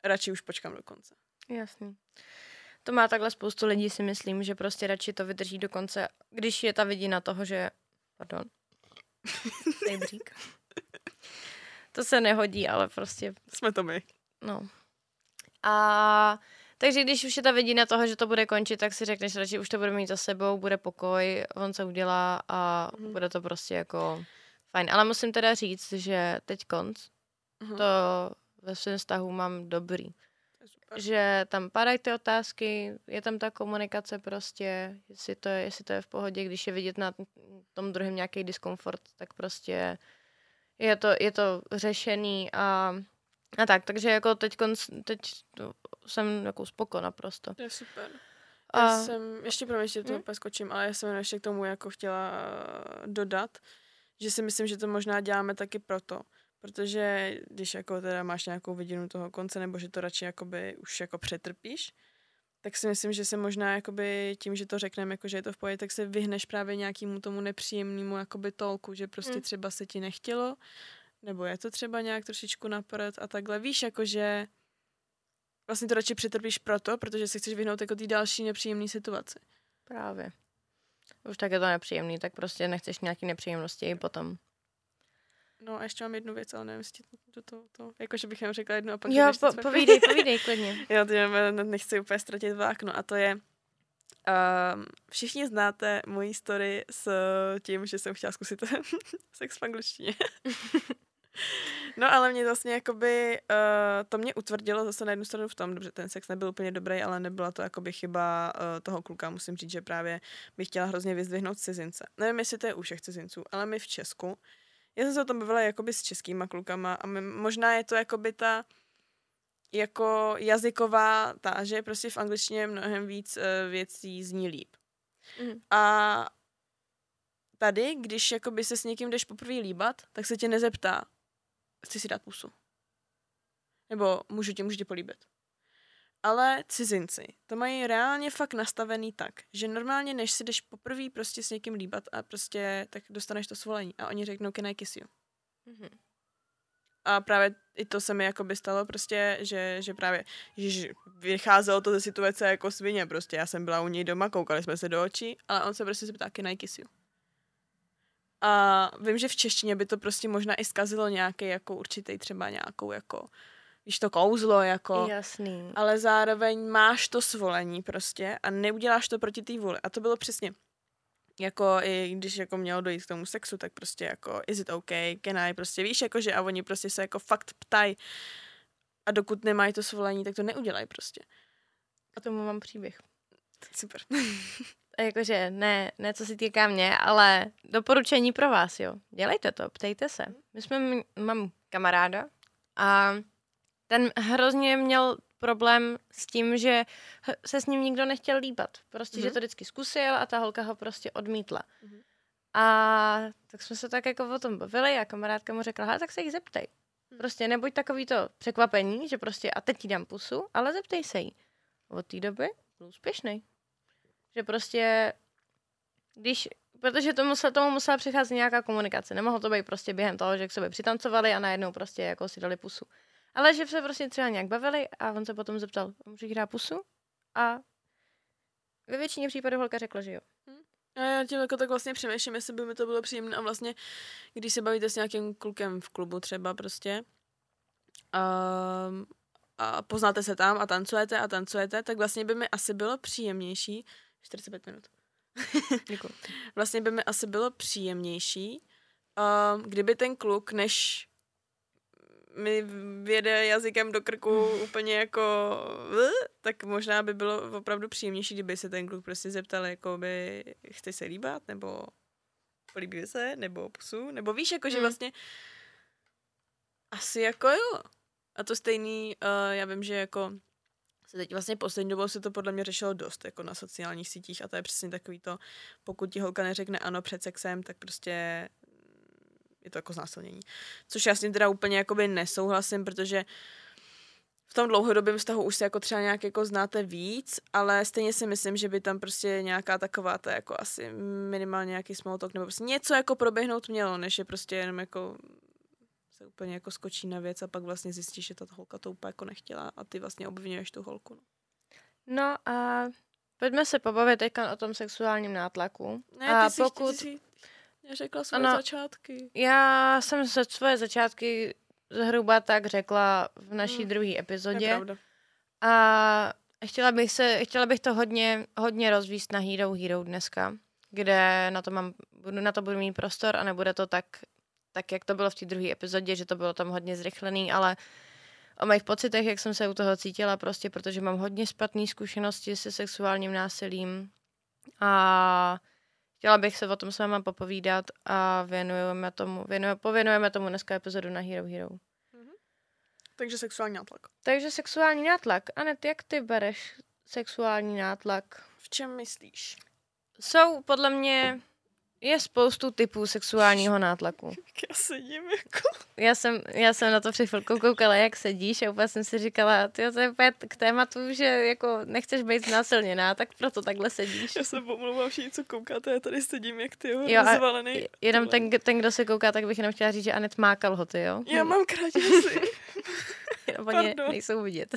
radši už počkám do konce. Jasný. To má takhle spoustu lidí, si myslím, že prostě radši to vydrží do konce, když je ta vidina toho, že... Pardon. (laughs) Rejbřík. To se nehodí, ale prostě, Jsme to my. no. A takže když už je ta vidina toho, že to bude končit, tak si řekneš radši, už to bude mít za sebou, bude pokoj, on se udělá a Mhm. bude to prostě jako fajn. Ale musím teda říct, že teď konc, Mhm. to ve svém vztahu mám dobrý. Super. že tam padají ty otázky, je tam ta komunikace prostě, jestli to je, jestli to je v pohodě, když je vidět na tom druhém nějaký diskomfort, tak prostě je to, je to řešený a, a tak, takže jako teď, teď jsem jako spoko naprosto. To je super. A, Já jsem, ještě pro ještě to Hm? skočím, ale já jsem ještě k tomu jako chtěla eh, dodat, že si myslím, že to možná děláme taky proto, protože když jako teda máš nějakou vidinu toho konce, nebo že to radši jakoby už jako přetrpíš, tak si myslím, že se možná jakoby tím, že to řekneme, jako že je to v pohodě, tak se vyhneš právě nějakému tomu nepříjemnému jakoby tolku, že prostě Mm. třeba se ti nechtělo, nebo je to třeba nějak trošičku napřed a takhle. Víš, jakože vlastně to radši přetrpíš proto, protože se chceš vyhnout jako té další nepříjemné situaci. právě. Už tak je to nepříjemný, tak prostě nechceš nějaký nepříjemnosti i potom. No a ještě mám jednu věc, ale nevím, jestli to, to, to, jakože bych jenom řekla jednu a pak Jo, po, povídej, (laughs) povídej klidně. Jo, to já nechci úplně ztratit vákno a to je, um, všichni znáte moji story s tím, že jsem chtěla zkusit (laughs) sex v angličtině. (laughs) no ale mě vlastně jakoby, uh, to mě utvrdilo zase na jednu stranu v tom, dobře, ten sex nebyl úplně dobrý, ale nebyla to jakoby chyba uh, toho kluka, musím říct, že právě bych chtěla hrozně vyzdvihnout cizince. Nevím, jestli to je u všech cizinců, ale my v Česku, já jsem se o tom bavila jakoby s českýma klukama a my, možná je to jakoby ta jako jazyková ta, že prostě v angličtině mnohem víc uh, věcí zní líp. Mhm. A tady, když jakoby se s někým jdeš poprvé líbat, tak se tě nezeptá, chci si dát pusu. Nebo můžu tě, můžu tě políbit. Ale cizinci to mají reálně fakt nastavený tak, že normálně než si jdeš poprvé prostě s někým líbat a prostě tak dostaneš to svolení a oni řeknou can I kiss you. Mhm. A právě i to se mi jako by stalo prostě, že, že právě že vycházelo to ze situace jako svině prostě. Já jsem byla u něj doma, koukali jsme se do očí, ale on se prostě se ptá, can I kiss you? A vím, že v češtině by to prostě možná i zkazilo nějaký jako určitý třeba nějakou jako, víš to kouzlo jako, Jasný. ale zároveň máš to svolení prostě a neuděláš to proti té vůli. A to bylo přesně jako i když jako mělo dojít k tomu sexu, tak prostě jako is it okay, can I, prostě víš, jako že a oni prostě se jako fakt ptají a dokud nemají to svolení, tak to neudělají prostě. K tomu mám příběh. Super. (laughs) A Jakože ne, ne co se týká mě, ale doporučení pro vás, jo. Dělejte to, ptejte se. My jsme, mám kamaráda a ten hrozně měl problém s tím, že se s ním nikdo nechtěl líbat. Prostě, mm-hmm. že Mhm. to vždycky zkusil a ta holka ho prostě odmítla. Mhm. A tak jsme se tak jako o tom bavili a kamarádka mu řekla, "Hele, tak se jí zeptej. Mhm. Prostě nebuď takový to překvapení, že prostě a teď ti dám pusu, ale zeptej se jí. Od té doby byl úspěšný. Že prostě, když, protože to musel, tomu musela přicházet nějaká komunikace. Nemohlo to být prostě během toho, že k sobě přitancovali a najednou prostě jako si dali pusu. Ale že se prostě třeba nějak bavili a on se potom zeptal, můžu dát pusu? A ve většině případů holka řekla, že jo. A já tím jako tak vlastně přemýšlím, jestli by mi to bylo příjemné a vlastně, když se bavíte s nějakým klukem v klubu třeba prostě um, a poznáte se tam a tancujete a tancujete, tak vlastně by mi asi bylo příjemnější 45 minut. (laughs) Vlastně by mi asi bylo příjemnější, uh, kdyby ten kluk, než mi věde jazykem do krku (laughs) úplně jako tak možná by bylo opravdu příjemnější, kdyby se ten kluk prostě zeptal, jako by chce se líbat, nebo políbí se, nebo pusu, nebo víš, jako že Hmm. vlastně asi jako jo. A to stejný, uh, já vím, že jako se teď vlastně poslední dobou se to podle mě řešilo dost jako na sociálních sítích a to je přesně takový to, pokud ti holka neřekne ano před sexem, tak prostě je to jako znásilnění. Což já s tím teda úplně jakoby nesouhlasím, protože v tom dlouhodobém vztahu už se jako třeba nějak jako znáte víc, ale stejně si myslím, že by tam prostě nějaká taková ta jako asi minimálně nějaký small talk nebo prostě něco jako proběhnout mělo, než je prostě jenom jako se úplně jako skočí na věc a pak vlastně zjistíš, že ta holka to úplně jako nechtěla a ty vlastně obvinuješ tu holku. No. No a pojďme se pobavit teďka o tom sexuálním nátlaku. Ne, a ty jsi, pokud... ty jsi neřekla svoje Ano. začátky. Já jsem se svoje začátky zhruba tak řekla v naší Hmm, druhé je epizodě. pravda. A chtěla bych, se, chtěla bych to hodně, hodně rozvíst na Hero Hero dneska, kde na to, mám, budu, na to budu mít prostor a nebude to tak, tak, jak to bylo v té druhé epizodě, že to bylo tam hodně zrychlený, ale o mých pocitech, jak jsem se u toho cítila, prostě protože mám hodně špatné zkušenosti se sexuálním násilím a chtěla bych se o tom s váma popovídat a věnujeme tomu, věnujeme, pověnujeme tomu dneska epizodu na Hero Hero. Takže sexuální nátlak. Takže sexuální nátlak. Anet, jak ty bereš sexuální nátlak? V čem myslíš? Jsou podle mě, je spoustu typů sexuálního nátlaku. (laughs) Já sedím jako... Já jsem, já jsem na to před chvilkou koukala, jak sedíš a úplně jsem si říkala, ty to je úplně k tématu, že jako nechceš být znásilněná, tak proto takhle sedíš. Já se pomlouvám všichni, co koukáte, já tady sedím jak ty Jo, a rozvalený. Jenom ten, ten, kdo se kouká, tak bych jenom chtěla říct, že Anet má kalhoty, jo? Já mám krátěsy. (laughs) Oni nejsou vidět.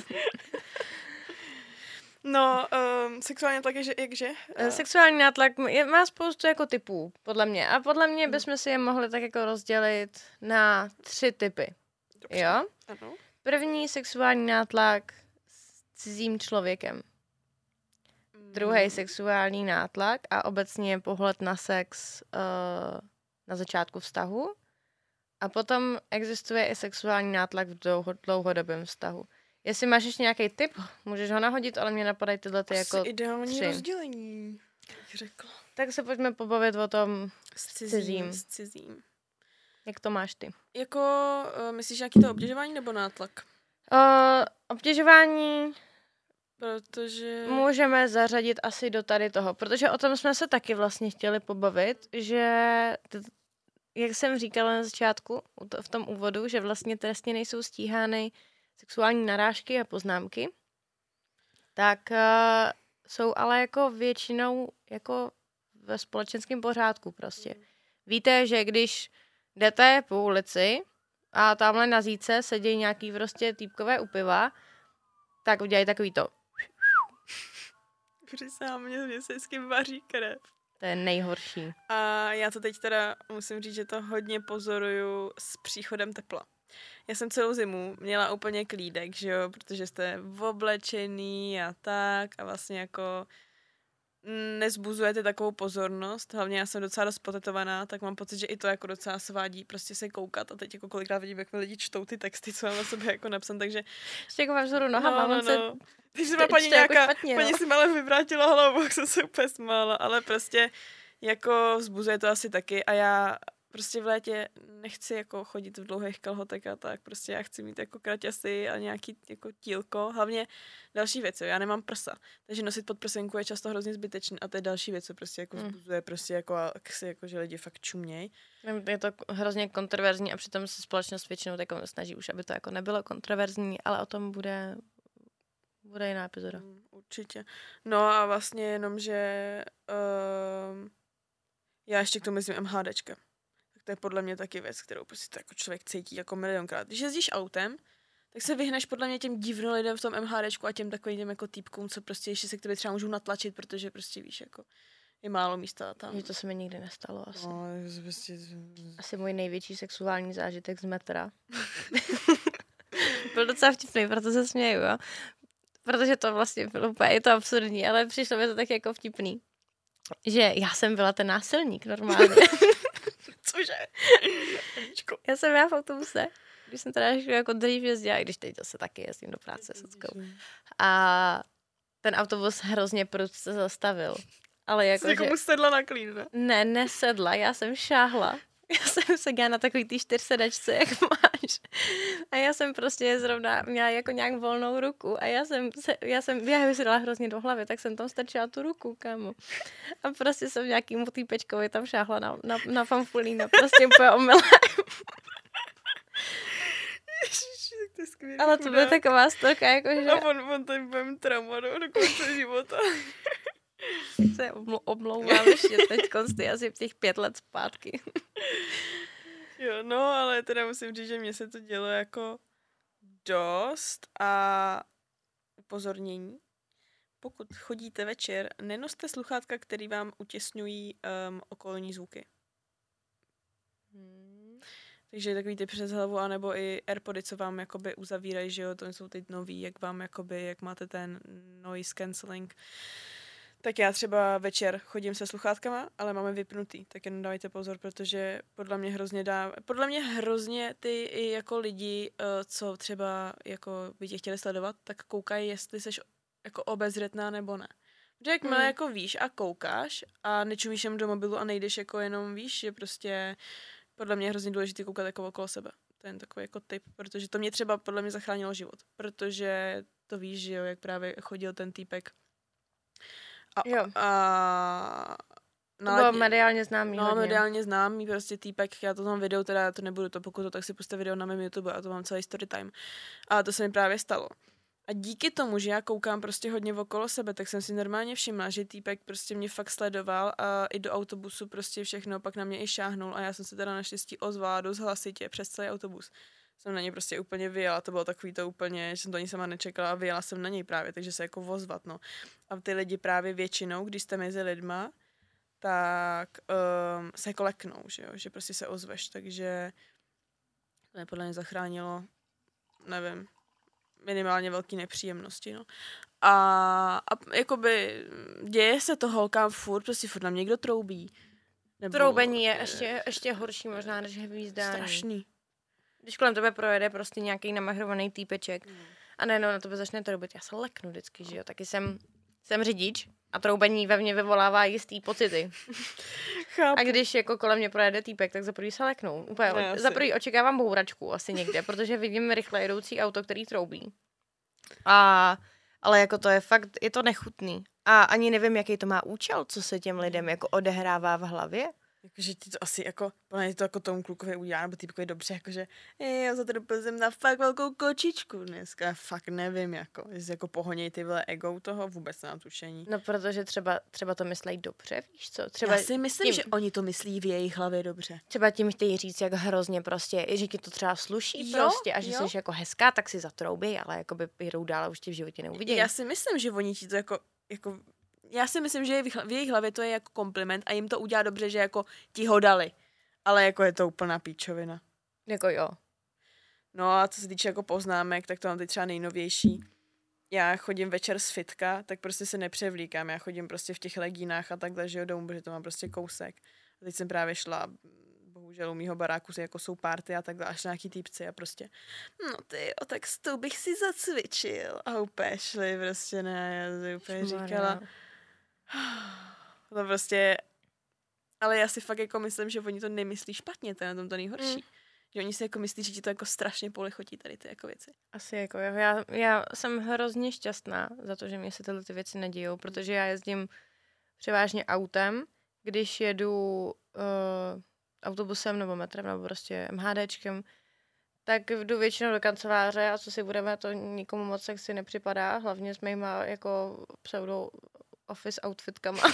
No, um, sexuální tlak je, že, jakže? Eh, Sexuální nátlak je, má spoustu jako typů, podle mě. A podle mě Hmm. bychom si je mohli tak jako rozdělit na tři typy. Dobře. Jo? Ano. První sexuální nátlak s cizím člověkem. Druhý Mm, sexuální nátlak a obecně pohled na sex uh, na začátku vztahu. A potom existuje i sexuální nátlak v dlouho, dlouhodobém vztahu. Jestli máš ještě nějaký tip, můžeš ho nahodit, ale mě napadají tyhle ty Asi jako... ideální tři. rozdělení, bych řekla. Tak se pojďme pobavit o tom, S cizím. cizím. S cizím. jak to máš ty. Jako, uh, myslíš nějaký to obtěžování nebo nátlak? Uh, obtěžování Protože... můžeme zařadit asi do tady toho, protože o tom jsme se taky vlastně chtěli pobavit, že jak jsem říkala na začátku v tom úvodu, že vlastně trestně nejsou stíhány sexuální narážky a poznámky, tak uh, jsou ale jako většinou jako ve společenském pořádku prostě. Víte, že když jdete po ulici a tamhle na zíce sedí nějaký prostě týpkové u piva, tak udělají takový to. Přisám, mě, mě se vždycky vaří krev. To je nejhorší. A já to teď teda musím říct, že to hodně pozoruju s příchodem tepla. Já jsem celou zimu měla úplně klídek, že jo, protože jste oblečený a tak a vlastně jako nezbuzujete takovou pozornost, hlavně já jsem docela dost potetovaná, tak mám pocit, že i to jako docela svádí prostě se koukat a teď jako kolikrát vidím, jak mi lidi čtou ty texty, co mám na sobě jako napsan, takže Ještě jako vzhůru nohama, no, no, se Teď se paní jako nějaká, špatně, no. paní si mi ale vyvrátila hlavu, jak (laughs) jsem se úplně smála, ale prostě jako vzbuzuje to asi taky a já prostě v létě nechci jako chodit v dlouhých kalhotek a tak, prostě já chci mít jako kraťasy a nějaký jako tílko, hlavně další věc, jo, já nemám prsa, takže nosit podprsenku je často hrozně zbytečný a to je další věc, co prostě jako Mm. vzbuzuje prostě jako, a si jako, že lidi fakt čuměj. je to hrozně kontroverzní a přitom se společnost většinou tak snaží už, aby to jako nebylo kontroverzní, ale o tom bude, bude jiná epizoda. Mm, Určitě. No a vlastně jenom, že uh, já ještě k tomu myslím MHDčka. To je podle mě taky věc, kterou prostě to jako člověk cítí jako milionkrát. Když jezdíš autem, tak se vyhneš podle mě těm divno lidem v tom MHDčku a těm takovým těm jako týpkům, co prostě ještě se k tebe třeba můžou natlačit, protože prostě víš, jako je málo místa tam. Že to se mi nikdy nestalo asi. No, prostě... Asi můj největší sexuální zážitek z metra. (laughs) Byl docela vtipný, proto se směju, jo. Protože to vlastně bylo úplně, je to absurdní, ale přišlo mi to tak jako vtipný. že já jsem byla ten násilník normálně. (laughs) Cože? já jsem já v autobuse, když jsem teda jako dřív jezdila, i když teď zase taky jezdím do práce s A ten autobus hrozně prudce zastavil. Ale jako, Jsi že... sedla na klín, ne? Ne, nesedla, já jsem šáhla. (laughs) Já jsem se na takový tý čtyřsedačce, jak (laughs) máš. A já jsem prostě zrovna měla jako nějak volnou ruku a já jsem, se, já jsem, já si dala hrozně do hlavy, tak jsem tam stačila tu ruku, kámo. A prostě jsem nějakým týpečkovi tam šáhla na, na, na fanfulína, prostě úplně omylem. Ale to byla taková storka, jako že... A on, on tady budem trauma do, do konce života. (laughs) se omlouvám ještě teď konsty asi těch pět let zpátky. (laughs) jo, no, ale teda musím říct, že mně se to dělo jako dost a upozornění. Pokud chodíte večer, nenoste sluchátka, který vám utěsňují um, okolní zvuky. Hmm. Takže takový ty přes hlavu, anebo i Airpody, co vám jakoby uzavírají, že jo, to jsou ty nový, jak vám jakoby, jak máte ten noise cancelling. Tak já třeba večer chodím se sluchátkama, ale máme vypnutý, tak jenom dávajte pozor, protože podle mě hrozně dá, podle mě hrozně ty i jako lidi, eh, co třeba jako by tě chtěli sledovat, tak koukají, jestli jsi jako obezřetná nebo ne. Protože jakmile mm. jako víš a koukáš a nečumíš jen do mobilu a nejdeš jako jenom víš, že prostě podle mě je hrozně důležité koukat jako okolo sebe. To je jen takový jako tip, protože to mě třeba podle mě zachránilo život, protože to víš, že jo, jak právě chodil ten týpek a, jo. a to bylo mediálně známý. No, hodně. mediálně známý, prostě týpek, já to tam video, teda to nebudu to, pokud to, tak si puste video na mém YouTube a to mám celý story time. A to se mi právě stalo. A díky tomu, že já koukám prostě hodně okolo sebe, tak jsem si normálně všimla, že týpek prostě mě fakt sledoval a i do autobusu prostě všechno, pak na mě i šáhnul a já jsem se teda naštěstí ozvala dost hlasitě přes celý autobus jsem na něj prostě úplně vyjela, to bylo takový to úplně, že jsem to ani sama nečekala a vyjela jsem na něj právě, takže se jako vozvat, no. A ty lidi právě většinou, když jste mezi lidma, tak um, se jako leknou, že jo, že prostě se ozveš, takže to mě podle mě zachránilo, nevím, minimálně velké nepříjemnosti, no. A, a jakoby děje se to holkám furt, prostě furt nám někdo troubí. Nebo, Troubení je ještě, ještě horší možná než hvízdání. Strašný když kolem tebe projede prostě nějaký namahrovaný týpeček mm. a najednou na tebe začne troubit, já se leknu vždycky, že jo, taky jsem, jsem řidič a troubení ve mně vyvolává jistý pocity. Chápu. A když jako kolem mě projede týpek, tak za prvý se leknu. Úplně, ne, za prvý očekávám bouračku asi někde, protože vidím rychle jedoucí auto, který troubí. A, ale jako to je fakt, je to nechutný. A ani nevím, jaký to má účel, co se těm lidem jako odehrává v hlavě. Jakože ti to asi jako, podle to jako tomu klukovi udělá, nebo týpkovi dobře, jakože já za to jsem na fakt velkou kočičku dneska, fakt nevím, jako, jestli jako pohoněj ty vole ego toho, vůbec nemám tušení. No protože třeba, třeba to myslí dobře, víš co? Třeba já si myslím, tím, že oni to myslí v jejich hlavě dobře. Třeba tím chtějí říct, jak hrozně prostě, že ti to třeba sluší jo, prostě a že jo. jsi jako hezká, tak si zatroubí, ale jako by jdou dál a už tě v životě neuvidí. Já si myslím, že oni ti to jako, jako já si myslím, že v jejich hlavě to je jako kompliment a jim to udělá dobře, že jako ti ho dali. Ale jako je to úplná píčovina. Jako jo. No a co se týče jako poznámek, tak to mám teď třeba nejnovější. Já chodím večer z fitka, tak prostě se nepřevlíkám. Já chodím prostě v těch legínách a takhle, že jo, domů, protože to mám prostě kousek. A teď jsem právě šla, bohužel u mýho baráku jako jsou párty a takhle, až nějaký týpci a prostě, no ty, o tak s tou bych si zacvičil. A úplně šli, prostě ne, já si úplně říkala, to prostě, ale já si fakt jako myslím, že oni to nemyslí špatně, to je na tom to nejhorší. Mm. Že oni si jako myslí, že ti to jako strašně polichotí tady ty jako věci. Asi jako já, já jsem hrozně šťastná za to, že mě se tyhle ty věci nedějou, protože já jezdím převážně autem, když jedu uh, autobusem nebo metrem nebo prostě MHDčkem, tak jdu většinou do kanceláře a co si budeme, to nikomu moc sexy nepřipadá, hlavně s mýma jako pseudo office outfitkama. (laughs)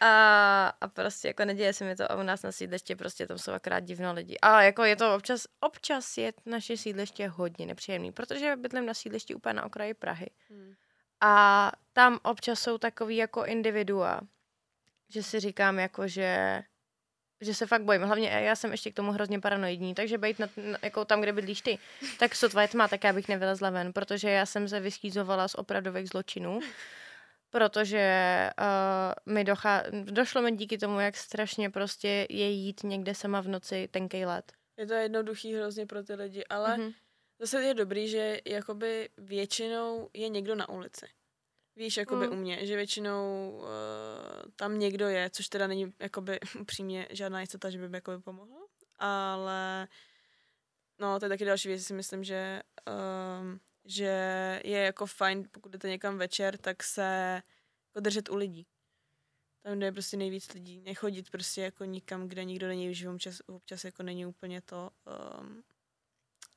a, a prostě jako neděje se mi to a u nás na sídliště prostě tam jsou akorát divno lidi. A jako je to občas, občas je naše sídliště hodně nepříjemný, protože bydlím na sídlišti úplně na okraji Prahy. Hmm. A tam občas jsou takový jako individua, že si říkám jako, že že se fakt bojím. Hlavně já jsem ještě k tomu hrozně paranoidní, takže být na, na, jako tam, kde bydlíš ty, tak sotva je tma, tak já bych nevylezla ven, protože já jsem se vyschýzovala z opravdových zločinů. protože uh, mi dochá... došlo mi díky tomu, jak strašně prostě je jít někde sama v noci tenkej let. Je to jednoduchý hrozně pro ty lidi, ale mm-hmm. zase je dobrý, že jakoby většinou je někdo na ulici. Víš, jakoby mm. u mě, že většinou uh, tam někdo je, což teda není jakoby (laughs) upřímně žádná jistota, že by mi jakoby pomohlo, ale no, to je taky další věc, si myslím, že um, že je jako fajn, pokud jdete někam večer, tak se jako držet u lidí. Tam, kde je prostě nejvíc lidí. Nechodit prostě jako nikam, kde nikdo není, že občas, občas jako není úplně to um,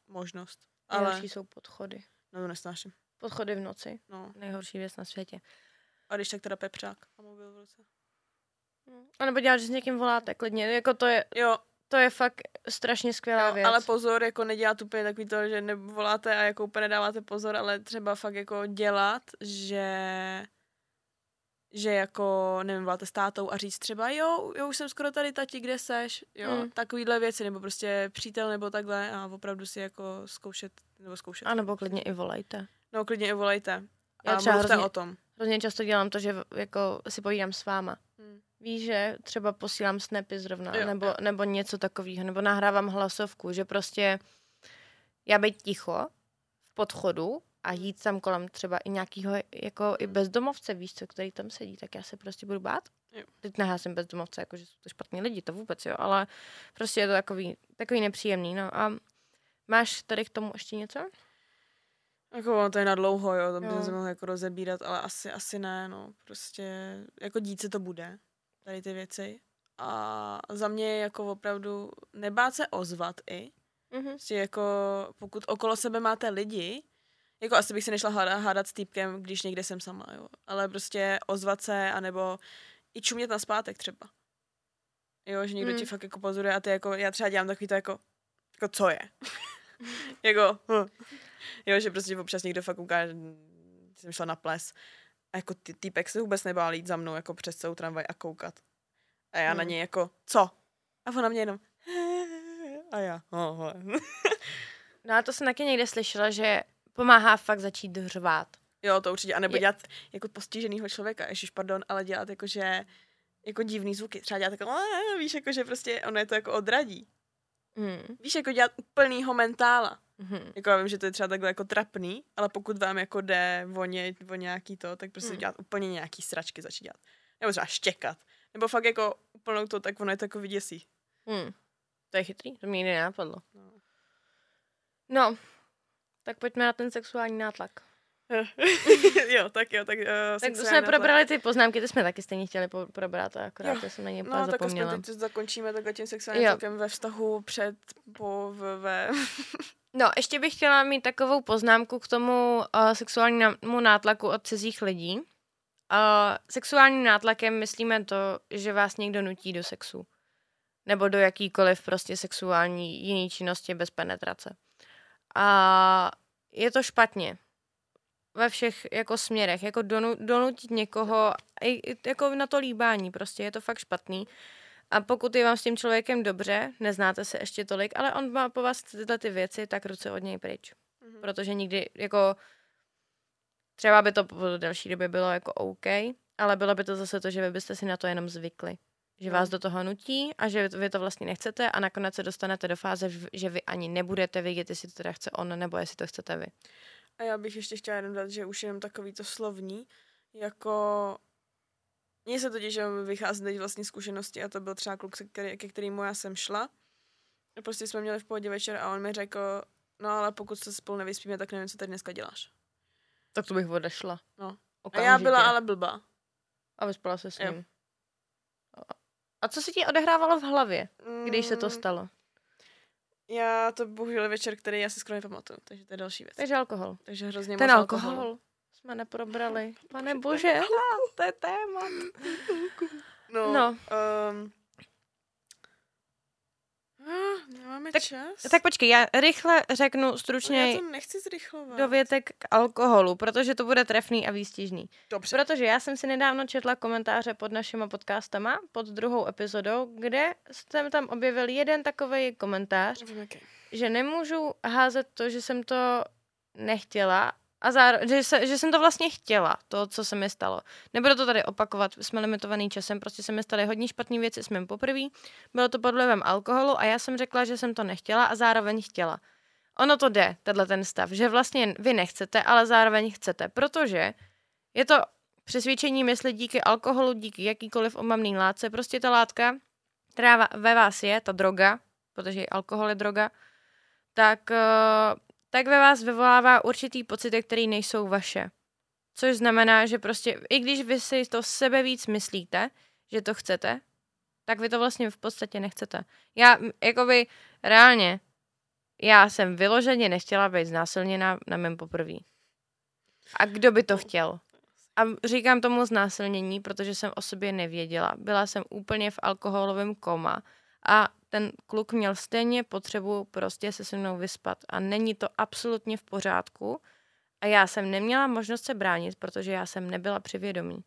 možnost. Ale... Nejhorší jsou podchody. No to nesnáším. Podchody v noci. No. Nejhorší věc na světě. A když tak teda pepřák a mobil v ruce. A nebo dělat, že s někým voláte klidně. Jako to je... Jo, to je fakt strašně skvělá jo, věc. Ale pozor, jako nedělat úplně takový to, že nevoláte a jako úplně nedáváte pozor, ale třeba fakt jako dělat, že že jako, nevím, voláte s tátou a říct třeba, jo, jo, už jsem skoro tady, tati, kde seš, jo, mm. takovýhle věci, nebo prostě přítel, nebo takhle a opravdu si jako zkoušet, nebo zkoušet. A nebo klidně i volejte. No, klidně i volejte. Já a třeba hrozně, o tom. Hrozně často dělám to, že jako si povídám s váma. Mm. Víš, že třeba posílám snapy zrovna, jo, nebo, jo. nebo něco takového, nebo nahrávám hlasovku, že prostě já být ticho v podchodu a jít tam kolem třeba i nějakého jako i bezdomovce, víš co, který tam sedí, tak já se prostě budu bát. Jo. Teď nehlásím bezdomovce, jako že jsou to špatní lidi, to vůbec, jo, ale prostě je to takový, takový nepříjemný, no a máš tady k tomu ještě něco? Jako to je na dlouho, jo, to by se mohlo jako rozebírat, ale asi, asi ne, no, prostě jako dít se to bude tady ty věci. A za mě je jako opravdu nebát se ozvat i. Mm-hmm. Prostě jako pokud okolo sebe máte lidi, jako asi bych si nešla hádat, hádat s týpkem, když někde jsem sama, jo. Ale prostě ozvat se, anebo i čumět na zpátek třeba. Jo, že někdo mm. ti fakt jako pozoruje a ty jako, já třeba dělám takový to jako, jako co je? (laughs) jako, hm. (laughs) jo, že prostě občas někdo fakt ukáže, jsem šla na ples a jako ty, týpek se vůbec nebál jít za mnou jako přes celou tramvaj a koukat. A já hmm. na něj jako, co? A ona mě jenom, (laughs) a já, oh, (laughs) No a to jsem taky někde slyšela, že pomáhá fakt začít řvát. Jo, to určitě. A nebo je... dělat jako postiženýho člověka, ježiš, pardon, ale dělat jako, že jako divný zvuky. Třeba dělat jako, víš, jako, že prostě ono je to jako odradí. Mm. Víš, jako dělat úplnýho mentála. Mm-hmm. Jako já vím, že to je třeba takhle jako trapný, ale pokud vám jako jde o, ně, o nějaký to, tak prostě mm. dělat úplně nějaký sračky začít dělat. Nebo třeba štěkat. Nebo fakt jako úplnou to, tak ono je to jako vyděsí. Mm. To je chytrý, to mi nikdy nenapadlo. No. no, tak pojďme na ten sexuální nátlak. (laughs) jo, tak jo, tak uh, Tak jsme nátlak. probrali ty poznámky, ty jsme taky stejně chtěli po- probrat, akorát jo. jsem na ně no, zapomněla. No, tak teď zakončíme takhle tím sexuálním nátlakem ve vztahu před, po, v, ve... (laughs) No, ještě bych chtěla mít takovou poznámku k tomu uh, sexuálnímu nátlaku od cizích lidí. Uh, sexuálním nátlakem myslíme to, že vás někdo nutí do sexu. Nebo do jakýkoliv prostě sexuální jiný činnosti bez penetrace. A je to špatně. Ve všech jako směrech. Jako donu, donutit někoho, jako na to líbání prostě. Je to fakt špatný. A pokud je vám s tím člověkem dobře, neznáte se ještě tolik, ale on má po vás tyhle ty věci, tak ruce od něj pryč. Mm-hmm. Protože nikdy, jako, třeba by to po delší době bylo jako OK, ale bylo by to zase to, že vy byste si na to jenom zvykli. Že mm. vás do toho nutí a že vy to vlastně nechcete a nakonec se dostanete do fáze, že vy ani nebudete vědět, jestli to teda chce on, nebo jestli to chcete vy. A já bych ještě chtěla jenom dát, že už jenom takový to slovní, jako mně se totiž vychází teď vlastní zkušenosti a to byl třeba kluk, který, ke kterému já jsem šla. A prostě jsme měli v pohodě večer a on mi řekl, no ale pokud se spolu nevyspíme, tak nevím, co tady dneska děláš. Tak to bych odešla. No. Okamžitě. A já byla ale blbá. A vyspala se s ním. Jo. A co se ti odehrávalo v hlavě, když se to mm. stalo? Já to bohužel večer, který já si skoro nepamatuju, takže to je další věc. Takže alkohol. Takže hrozně Ten moc alkohol. alkohol jsme neprobrali. Pane (laughs) bože, (laughs) to je téma. No, no. Um, Nemáme tak, čas? Tak počkej, já rychle řeknu stručně já to nechci zrychlovat. dovětek k alkoholu, protože to bude trefný a výstižný. Dobře. Protože já jsem si nedávno četla komentáře pod našimi podcastama, pod druhou epizodou, kde jsem tam objevil jeden takový komentář, okay. že nemůžu házet to, že jsem to nechtěla a zároveň, že, se, že jsem to vlastně chtěla, to, co se mi stalo. Nebudu to tady opakovat, jsme limitovaný časem, prostě se mi staly hodně špatné věci s mým poprvé. Bylo to pod vlivem alkoholu a já jsem řekla, že jsem to nechtěla a zároveň chtěla. Ono to jde, tenhle ten stav, že vlastně vy nechcete, ale zároveň chcete, protože je to přesvědčení mysli díky alkoholu, díky jakýkoliv omamný látce, prostě ta látka, která ve vás je, ta droga, protože alkohol je droga, tak, eh, tak ve vás vyvolává určitý pocity, které nejsou vaše. Což znamená, že prostě, i když vy si to sebe víc myslíte, že to chcete, tak vy to vlastně v podstatě nechcete. Já, jakoby, reálně, já jsem vyloženě nechtěla být znásilněna na mém poprví. A kdo by to chtěl? A říkám tomu znásilnění, protože jsem o sobě nevěděla. Byla jsem úplně v alkoholovém koma a ten kluk měl stejně potřebu prostě se se mnou vyspat a není to absolutně v pořádku a já jsem neměla možnost se bránit, protože já jsem nebyla při vědomí.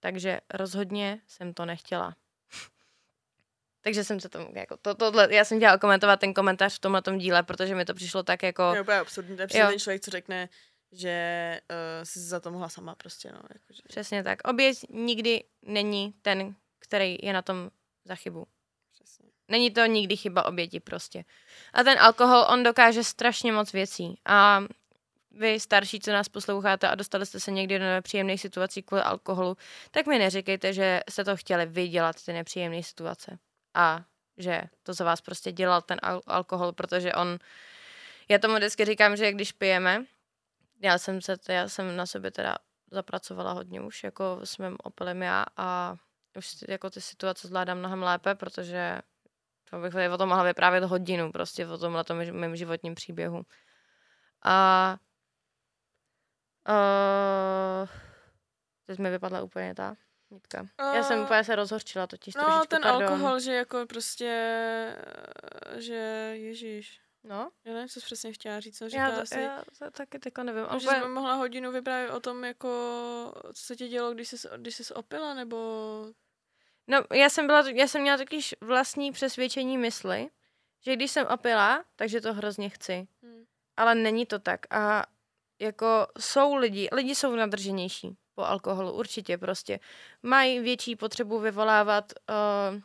Takže rozhodně jsem to nechtěla. (laughs) Takže jsem se tomu, jako, to, tohle, já jsem chtěla komentovat ten komentář v tomhle díle, protože mi to přišlo tak jako... Je úplně absurdní, to je ten člověk, co řekne, že uh, si za to mohla sama prostě, no. Jakože. Přesně tak. Oběť nikdy není ten, který je na tom za chybu. Není to nikdy chyba oběti prostě. A ten alkohol, on dokáže strašně moc věcí. A vy starší, co nás posloucháte a dostali jste se někdy do nepříjemných situací kvůli alkoholu, tak mi neříkejte, že jste to chtěli vydělat, ty nepříjemné situace. A že to za vás prostě dělal ten al- alkohol, protože on, já tomu vždycky říkám, že když pijeme, já jsem, se, já jsem na sobě teda zapracovala hodně už, jako s mým opilem já a už jako ty situace zvládám mnohem lépe, protože to bych o tom mohla vyprávět hodinu, prostě o tomhle tom mém životním příběhu. A uh, teď mi vypadla úplně ta nitka. Uh, Já jsem úplně se rozhorčila totiž No, trošičku, ten pardon. alkohol, že jako prostě, že ježíš. No. Já nevím, co jsi přesně chtěla říct, co říká já, asi. Já to taky teďka nevím. Že jsi mohla hodinu vyprávět o tom, jako, co se ti dělo, když jsi, když jsi opila, nebo... No, já jsem, byla, já jsem měla totiž vlastní přesvědčení mysli, že když jsem opila, takže to hrozně chci. Hmm. Ale není to tak. A jako jsou lidi, lidi jsou nadrženější po alkoholu, určitě prostě. Mají větší potřebu vyvolávat uh,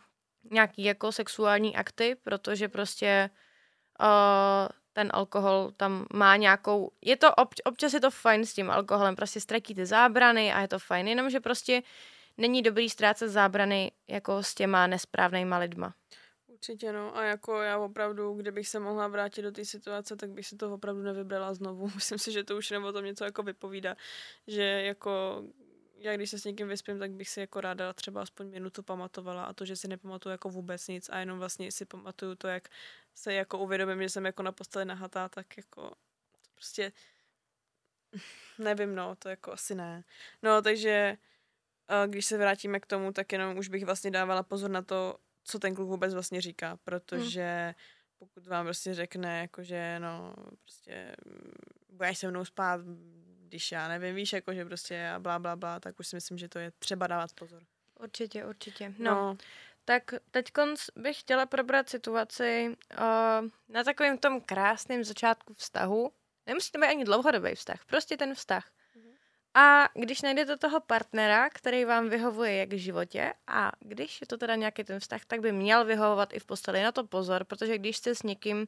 nějaký jako sexuální akty, protože prostě uh, ten alkohol tam má nějakou, je to, ob, občas je to fajn s tím alkoholem, prostě ztratíte zábrany a je to fajn, jenomže prostě není dobrý ztrácet zábrany jako s těma nesprávnýma lidma. Určitě no a jako já opravdu, kdybych se mohla vrátit do té situace, tak bych si to opravdu nevybrala znovu. (laughs) Myslím si, že to už nebo tom něco jako vypovídá, že jako já když se s někým vyspím, tak bych si jako ráda třeba aspoň minutu pamatovala a to, že si nepamatuju jako vůbec nic a jenom vlastně si pamatuju to, jak se jako uvědomím, že jsem jako na posteli nahatá, tak jako prostě (laughs) nevím, no, to jako asi ne. No, takže když se vrátíme k tomu, tak jenom už bych vlastně dávala pozor na to, co ten kluk vůbec vlastně říká, protože hmm. pokud vám prostě řekne, jakože no, prostě mm, budeš se mnou spát, když já nevím, víš, jakože prostě a blá, blá, blá, tak už si myslím, že to je třeba dávat pozor. Určitě, určitě. No, no. tak teď bych chtěla probrat situaci uh, na takovém tom krásném začátku vztahu. Nemusí to být ani dlouhodobý vztah, prostě ten vztah. A když najdete toho partnera, který vám vyhovuje jak v životě, a když je to teda nějaký ten vztah, tak by měl vyhovovat i v posteli. Na to pozor, protože když jste s někým,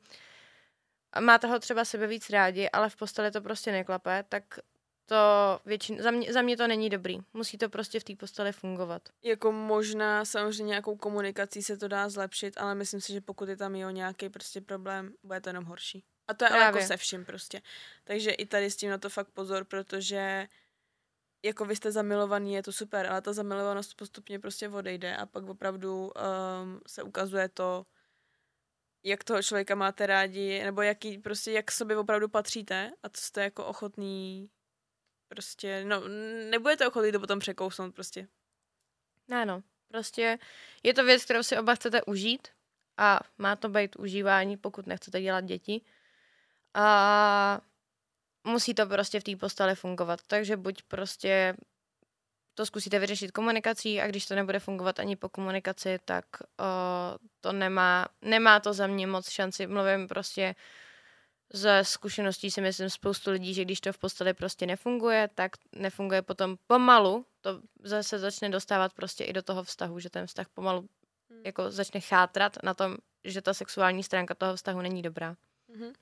máte ho třeba sebe víc rádi, ale v posteli to prostě neklape, tak to většin, za, mě, za mě to není dobrý. Musí to prostě v té posteli fungovat. Jako možná samozřejmě nějakou komunikací se to dá zlepšit, ale myslím si, že pokud je tam jo nějaký prostě problém, bude to jenom horší. A to je ale jako se vším prostě. Takže i tady s tím na to fakt pozor, protože jako vy jste zamilovaný, je to super, ale ta zamilovanost postupně prostě odejde a pak opravdu um, se ukazuje to, jak toho člověka máte rádi, nebo jaký, prostě jak sobě opravdu patříte a co jste jako ochotný prostě, no, nebudete ochotný to potom překousnout prostě. Ano, prostě je to věc, kterou si oba chcete užít a má to být užívání, pokud nechcete dělat děti. A musí to prostě v té posteli fungovat. Takže buď prostě to zkusíte vyřešit komunikací a když to nebude fungovat ani po komunikaci, tak uh, to nemá, nemá to za mě moc šanci. Mluvím prostě ze zkušeností si myslím spoustu lidí, že když to v posteli prostě nefunguje, tak nefunguje potom pomalu, to zase začne dostávat prostě i do toho vztahu, že ten vztah pomalu Hmm. jako začne chátrat na tom, že ta sexuální stránka toho vztahu není dobrá. Mhm.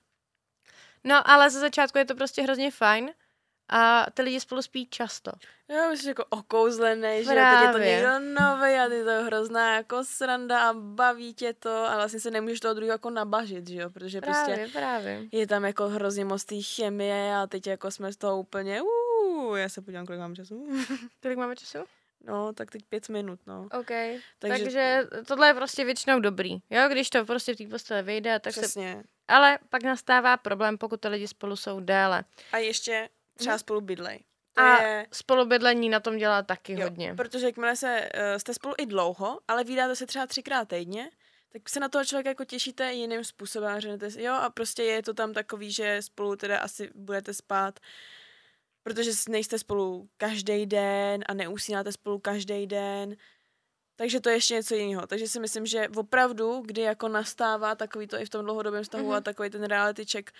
No, ale ze začátku je to prostě hrozně fajn a ty lidi spolu spí často. Jo, jsi jako okouzlený, že teď je to někdo nový a ty to je hrozná jako sranda a baví tě to a vlastně se nemůžeš toho druhého jako nabažit, že jo, protože prostě Právě, právě. je tam jako hrozně moc té chemie a teď jako jsme z toho úplně, uh, já se podívám, kolik mám času. (laughs) Kolik máme času? No, tak teď pět minut, no. OK. Takže, Takže, tohle je prostě většinou dobrý. Jo, když to prostě v té posteli vyjde, tak se... přesně. Ale pak nastává problém, pokud ty lidi spolu jsou déle. A ještě třeba Mhm. spolu bydlej. To A je, spolubydlení na tom dělá taky jo, hodně. protože jakmile se, uh, jste spolu i dlouho, ale vydáte se třeba třikrát týdně, tak se na toho člověka jako těšíte jiným způsobem a řeknete si, jo, a prostě je to tam takový, že spolu teda asi budete spát, protože nejste spolu každý den a neusínáte spolu každý den, takže to je ještě něco jiného. Takže si myslím, že opravdu, kdy jako nastává takový to i v tom dlouhodobém vztahu mm-hmm. a takový ten reality check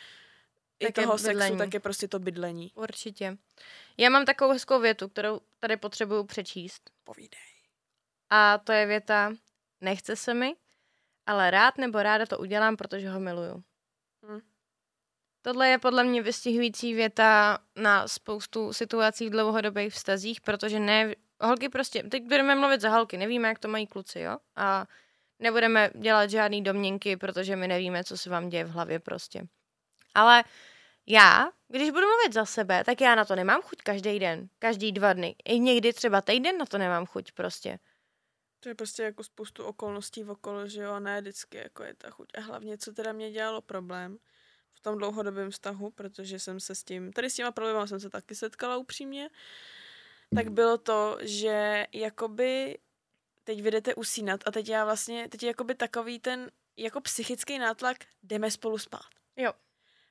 i Tak je toho sexu, bydlení. tak je prostě to bydlení. Určitě. Já mám takovou hezkou větu, kterou tady potřebuju přečíst. Povídej. A to je věta, nechce se mi, ale rád nebo ráda to udělám, protože ho miluju. Hm. Tohle je podle mě vystihující věta na spoustu situací v dlouhodobých vztazích, protože ne, holky prostě, teď budeme mluvit za holky, nevíme, jak to mají kluci, jo? A nebudeme dělat žádný domněnky, protože my nevíme, co se vám děje v hlavě prostě. Ale já, když budu mluvit za sebe, tak já na to nemám chuť každý den, každý dva dny. I někdy třeba týden na to nemám chuť prostě. To je prostě jako spoustu okolností okolo, že jo, a ne vždycky jako je ta chuť. A hlavně, co teda mě dělalo problém v tom dlouhodobém vztahu, protože jsem se s tím, tady s těma problémy jsem se taky setkala upřímně, tak bylo to, že jakoby teď vy jdete usínat a teď já vlastně, teď je jakoby takový ten jako psychický nátlak, jdeme spolu spát. Jo.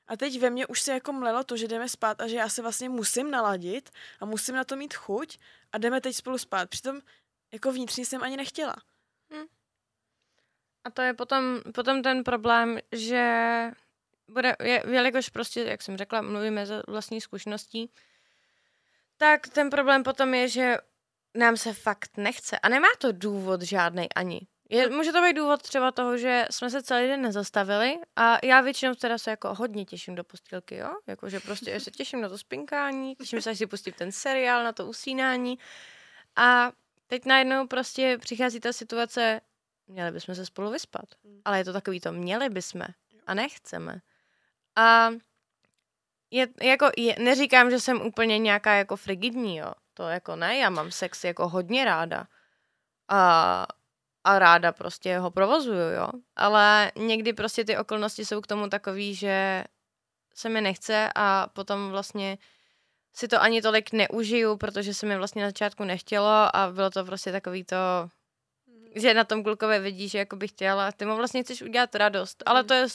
A teď ve mně už se jako mlelo to, že jdeme spát a že já se vlastně musím naladit a musím na to mít chuť a jdeme teď spolu spát. Přitom jako vnitřně jsem ani nechtěla. A to je potom, potom ten problém, že bude, je, jelikož prostě, jak jsem řekla, mluvíme ze vlastní zkušeností, tak ten problém potom je, že nám se fakt nechce. A nemá to důvod žádný ani. Je, může to být důvod třeba toho, že jsme se celý den nezastavili a já většinou teda se jako hodně těším do postýlky, jo? Jakože prostě já se těším na to spinkání, těším se, až si pustím ten seriál, na to usínání a teď najednou prostě přichází ta situace, měli bychom se spolu vyspat. Mm. Ale je to takový to, měli bychom a nechceme. A je, jako, je, neříkám, že jsem úplně nějaká jako frigidní, jo. To jako ne, já mám sex jako hodně ráda. A, a ráda prostě ho provozuju, jo. Ale někdy prostě ty okolnosti jsou k tomu takový, že se mi nechce a potom vlastně si to ani tolik neužiju, protože se mi vlastně na začátku nechtělo a bylo to prostě takový to, že na tom klukovi vidíš, že jako bych chtěla, ty mu vlastně chceš udělat radost, ale Mm. to je,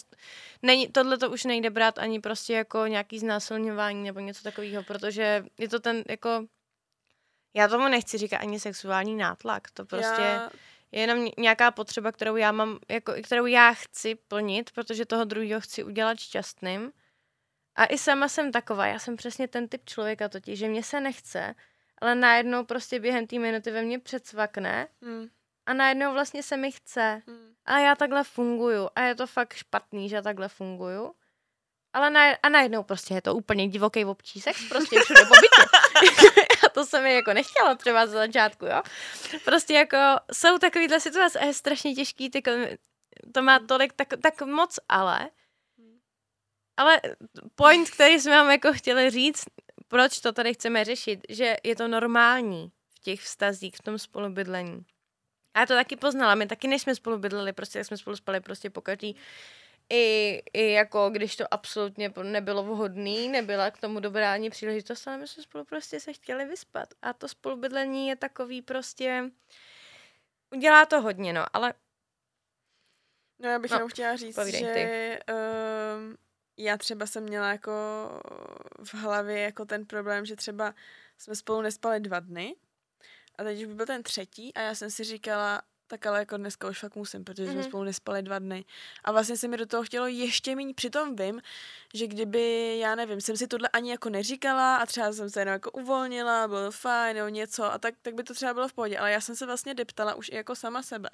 není, tohle to už nejde brát ani prostě jako nějaký znásilňování nebo něco takového, protože je to ten jako, já tomu nechci říkat ani sexuální nátlak, to prostě Já, je jenom ně- nějaká potřeba, kterou já mám, jako, kterou já chci plnit, protože toho druhého chci udělat šťastným. A i sama jsem taková, já jsem přesně ten typ člověka totiž, že mě se nechce, ale najednou prostě během té minuty ve mně předsvakne hm, a najednou vlastně se mi chce. hm. A já takhle funguju. A je to fakt špatný, že takhle funguju. Ale na, a najednou prostě je to úplně divoký občí sex, prostě všude po bytě. (laughs) a to se mi jako nechtělo třeba za začátku, jo. Prostě jako jsou takovýhle situace a je strašně těžký, ty, to má tolik, tak, tak moc ale. Ale point, který jsme vám jako chtěli říct, proč to tady chceme řešit, že je to normální v těch vztazích, v tom spolubydlení. A já to taky poznala, my taky než jsme spolu bydleli, prostě jak jsme spolu spali prostě po každý, i, i jako když to absolutně nebylo vhodný, nebyla k tomu dobrá ani příležitost, ale my jsme spolu prostě se chtěli vyspat. A to spolubydlení je takový prostě, udělá to hodně, no, ale No já bych No, jenom chtěla říct, povídej ty. že um, já třeba jsem měla jako v hlavě jako ten problém, že třeba jsme spolu nespali dva dny a teď už by byl ten třetí a já jsem si říkala, tak ale jako dneska už fakt musím, protože mm-hmm. jsme Mhm. spolu nespali dva dny. A vlastně se mi do toho chtělo ještě méně. Přitom vím, že kdyby, já nevím, jsem si tohle ani jako neříkala a třeba jsem se jenom jako uvolnila, bylo to fajn nebo něco a tak, tak by to třeba bylo v pohodě. Ale já jsem se vlastně deptala už i jako sama sebe.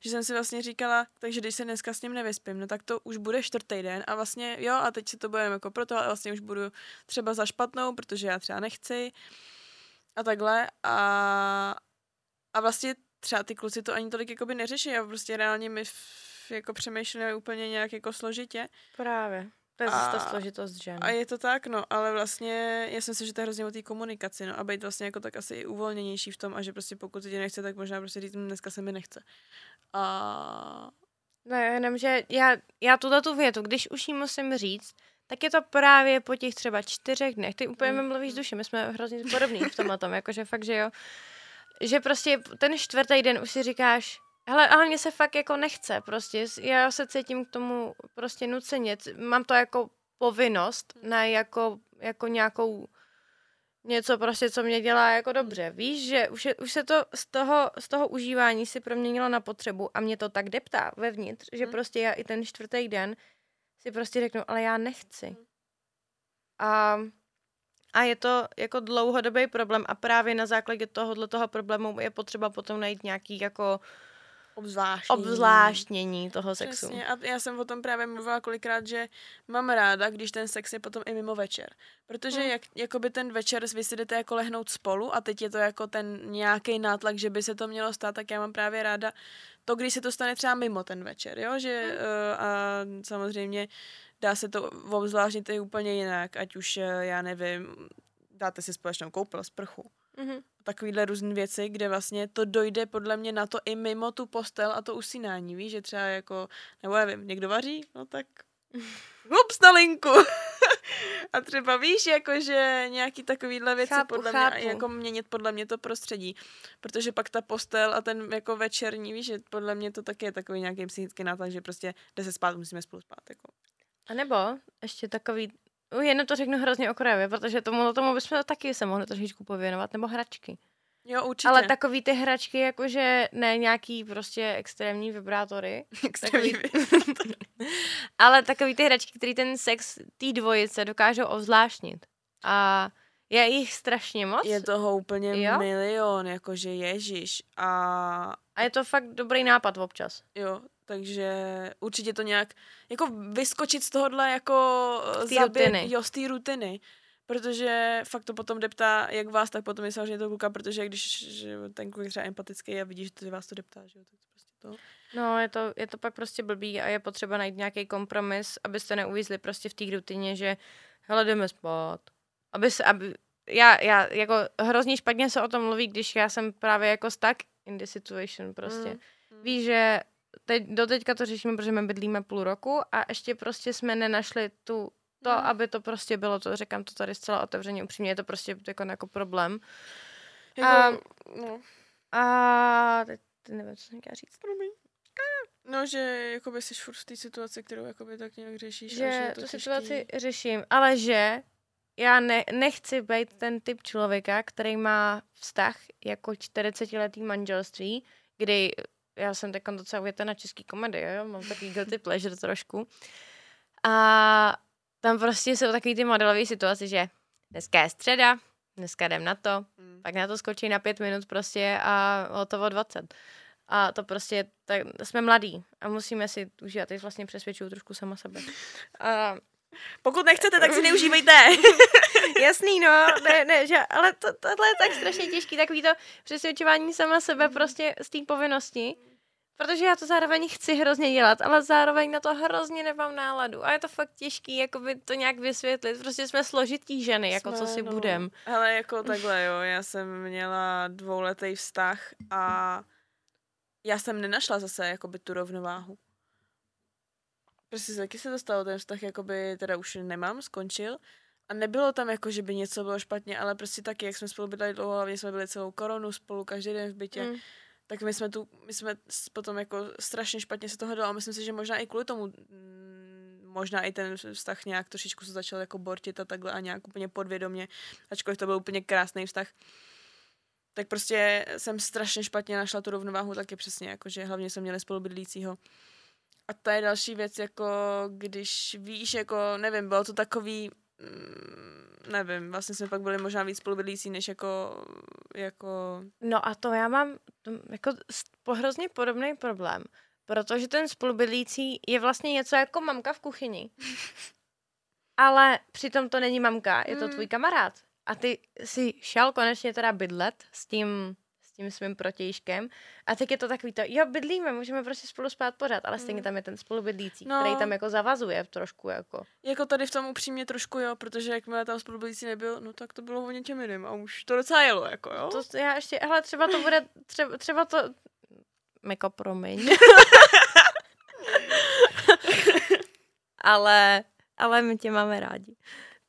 Že jsem si vlastně říkala, takže když se dneska s ním nevyspím, no tak to už bude čtvrtý den a vlastně jo a teď si to budeme jako proto a vlastně už budu třeba za špatnou, protože já třeba nechci a takhle a, a vlastně třeba ty kluci to ani tolik jakoby neřeší a prostě reálně my f- jako přemýšlíme úplně nějak jako složitě Právě. To je zase ta složitost žen. a je to tak, no, ale vlastně já si myslím, že to je hrozně o té komunikaci, no, a být vlastně jako tak asi i uvolněnější v tom a že prostě pokud se ti nechce, tak možná prostě říct, "Hm, dneska se mi nechce. A Ne, jenom, že já, já tuhle tu větu, když už jí musím říct, tak je to právě po těch třeba čtyřech dnech. Ty úplně Mm, mluvíš mm. duši, my jsme hrozně podobní v tomhle tom, jakože fakt, že jo. Že prostě ten čtvrtý den už si říkáš, hele, ale mně se fakt jako nechce, prostě, já se cítím k tomu prostě nuceně, mám to jako povinnost, ne jako, jako nějakou něco prostě, co mě dělá jako dobře. Víš, že už, je, už se to z toho, z toho užívání si proměnilo na potřebu a mě to tak deptá vevnitř, že Mm. prostě já i ten čtvrtý den si prostě řeknu, ale já nechci. Mm. A, a je to jako dlouhodobý problém a právě na základě tohohle toho problému je potřeba potom najít nějaký jako obzvláštní. obzvláštnění toho sexu. Přesně. A já jsem o tom právě mluvila kolikrát, že mám ráda, když ten sex je potom i mimo večer. Protože Mm. jak, jakoby ten večer vy si jdete jako lehnout spolu a teď je to jako ten nějaký nátlak, že by se to mělo stát, tak já mám právě ráda to, když se to stane třeba mimo ten večer, jo, že Mm. uh, a samozřejmě dá se to obzvláštnit i úplně jinak, ať už, uh, já nevím, dáte si společnou koupel, sprchu, Mhm. takovýhle různé věci, kde vlastně to dojde podle mě na to i mimo tu postel a to usínání, víš, že třeba jako, nebo nevím, někdo vaří, no tak (laughs) hups na linku. A třeba víš, jako že nějaký takovýhle věci Chápu, podle mě, chápu. jako měnit podle mě to prostředí, protože pak ta postel a ten jako večerní, víš, že podle mě to taky je takový nějaký psychický nátlak, že prostě jde se spát, musíme spolu spát, jako. A nebo ještě takový, uh, jenom to řeknu hrozně okrajově, protože tomu, tomu bychom taky se mohli trošičku pověnovat, nebo hračky. Jo, určitě. Ale takový ty hračky, jakože ne nějaký prostě extrémní vibrátory, (laughs) Extrémní takový- (laughs) ale takový ty hračky, který ten sex té dvojice dokážou ovzláštnit. A je jich strašně moc. Je toho úplně Jo? milion, jakože ježíš. A A je to fakt dobrý nápad občas. jo, takže určitě to nějak, jako vyskočit z tohohle jako Z té zaběh- rutiny. jo, z té rutiny. Protože fakt to potom deptá jak vás, tak potom i samozřejmě toho kluka, protože když že ten kluk je třeba empatický a vidí, že to vás to deptá, že jo, tak to prostě to. No, je to, je to pak prostě blbý a je potřeba najít nějaký kompromis, abyste neuvízli prostě v té rutině, že hele, jdeme spát. Aby se, aby, já, já, jako hrozně špatně se o tom mluví, když já jsem právě jako stuck in the situation prostě. Mm. Mm. Víš, že teď, doteďka to řešíme, protože my bydlíme půl roku a ještě prostě jsme nenašli tu, to, Mm. aby to prostě bylo, to říkám to tady zcela otevřeně, upřímně, je to prostě jako, jako problém. Jako, no, A teď nevím, co jsem chtěla říct. promiň. No, že jakoby jsi furt v té situaci, kterou jakoby tak nějak řešíš. a že je tu to situaci řeším, ale že já ne, nechci být ten typ člověka, který má vztah jako 40-letý manželství, kdy já jsem teď docela uvěta na český komedie, jo? mám takový guilty pleasure trošku. A tam prostě jsou takový ty modelové situace, že dneska je středa, dneska jdem na to, Mm. pak na to skočí na pět minut prostě a hotovo 20. A to prostě, tak jsme mladí a musíme si užívat, teď vlastně přesvědčuju trošku sama sebe. A Pokud nechcete, tak si neužívejte. (laughs) Jasný, no, ne, ne, že, ale to, tohle je tak strašně těžký, takový to přesvědčování sama sebe prostě z té povinnosti, protože já to zároveň chci hrozně dělat, ale zároveň na to hrozně nemám náladu a je to fakt těžký, jakoby to nějak vysvětlit, prostě jsme složitý ženy, jako co Jsme, si no. budem. Ale jako takhle, jo, já jsem měla dvouletý vztah a já jsem nenašla zase jakoby tu rovnováhu. Prostě taky se to stalo, ten vztah jakoby teda už nemám, skončil. A nebylo tam jako, že by něco bylo špatně, ale prostě taky, jak jsme spolu bydleli dlouho, hlavně jsme byli celou koronu spolu, každý den v bytě, Mm. Tak my jsme tu, my jsme potom jako strašně špatně se toho dalo myslím si, že možná i kvůli tomu mm, možná i ten vztah nějak trošičku se začal jako bortit a takhle a nějak úplně podvědomě, ačkoliv to byl úplně krásný vztah. tak prostě jsem strašně špatně našla tu rovnováhu taky přesně, jakože hlavně jsem měla spolubydlícího. A to je další věc, jako když víš, jako nevím, bylo to takový, nevím, vlastně jsme pak byli možná víc spolubydlící, než jako, jako... No a to já mám to, jako hrozně podobný problém, protože ten spolubydlící je vlastně něco jako mamka v kuchyni. (laughs) Ale přitom to není mamka, je to Mm. tvůj kamarád. A ty si šel konečně teda bydlet s tím, tím svým protějškem a teď je to takový to, jo, bydlíme, můžeme prostě spolu spát pořád, ale stejně Mm. tam je ten spolubydlící, No. který tam jako zavazuje trošku jako. Jako tady v tom upřímně trošku jo, protože jakmile tam spolubydlící nebyl, no tak to bylo o něčem jiným a už to docela jelo, jako jo. To já ještě, hele, třeba to bude, třeba, třeba to, Miko, promiň. (laughs) ale, ale my tě máme rádi.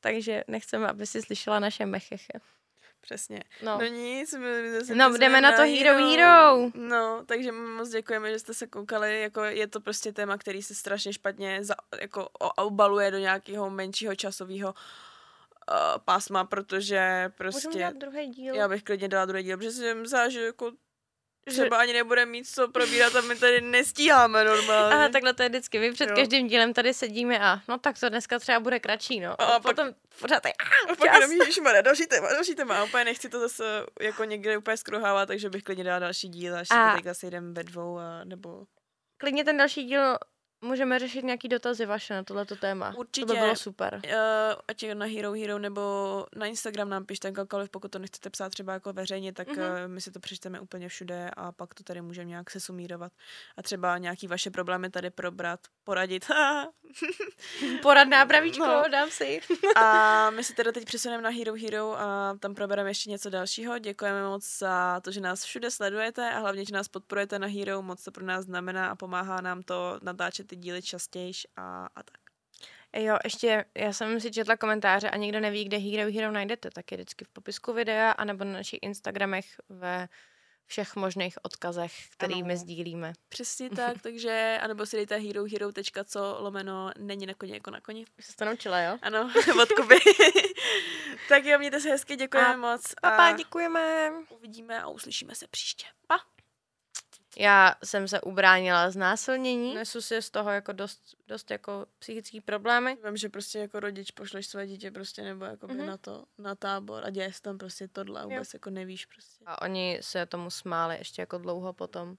Takže nechceme, aby si slyšela naše mecheche. Přesně. No, No nic, my zase no jsme na to Hero Hero. No, takže moc děkujeme, že jste se koukali, jako je to prostě téma, který se strašně špatně za, jako obaluje do nějakého menšího časového uh, pásma, protože Můžeme prostě dělat druhý díl? já bych klidně dala druhý díl, protože jsem myslela, že jako třeba ani nebude mít co probírat a my tady nestíháme normálně. Aha, takhle to je vždycky. My před Jo. každým dílem tady sedíme a no tak to dneska třeba bude kratší, no. A A, pak- potom pořád je, A pak jenom ježišmarja, další téma, další téma. A úplně nechci to zase jako někde úplně skrohávat, takže bych klidně dala další díl, až A- se tady zase jdem ve dvou, a, nebo klidně ten další díl můžeme řešit nějaký dotazy vaše na tohleto téma. To Určitě. by bylo super. Uh, ať je na Hero Hero nebo na Instagram nám pište jakkoliv, pokud to nechcete psát třeba jako veřejně, tak Mhm. mm-hmm. uh, my si to přečteme úplně všude a pak to tady můžeme nějak se sumírovat a třeba nějaký vaše problémy tady probrat, poradit. (laughs) Poradná pravíčko, No. dám si. (laughs) a my se teda teď přesuneme na Hero Hero a tam probereme ještě něco dalšího. Děkujeme moc za to, že nás všude sledujete a hlavně, že nás podporujete na Hero. Moc to pro nás znamená a pomáhá nám to natáčet ty díly častěji a, a tak. Jo, ještě já jsem si četla komentáře a někdo neví, kde Hero Hero najdete, tak je vždycky v popisku videa anebo na našich Instagramech ve všech možných odkazech, který my Ano. sdílíme. Přesně tak, (laughs) takže, anebo si dejte herohero.co lomeno není na koni jako na koni. Už jsi to naučila, jo? Ano, (laughs) od Kuby. (laughs) tak jo, mějte se hezky, děkujeme A moc. Papa, a děkujeme. uvidíme a uslyšíme se příště. Pa. Já jsem se ubránila znásilnění. Nesu si z toho jako dost, dost jako psychický problémy. Vím, že prostě jako rodič pošleš své dítě prostě nebo jako Mhm. mm-hmm. na to, na tábor a děje se tam prostě tohle a vůbec jako nevíš prostě. A oni se tomu smáli ještě jako dlouho potom.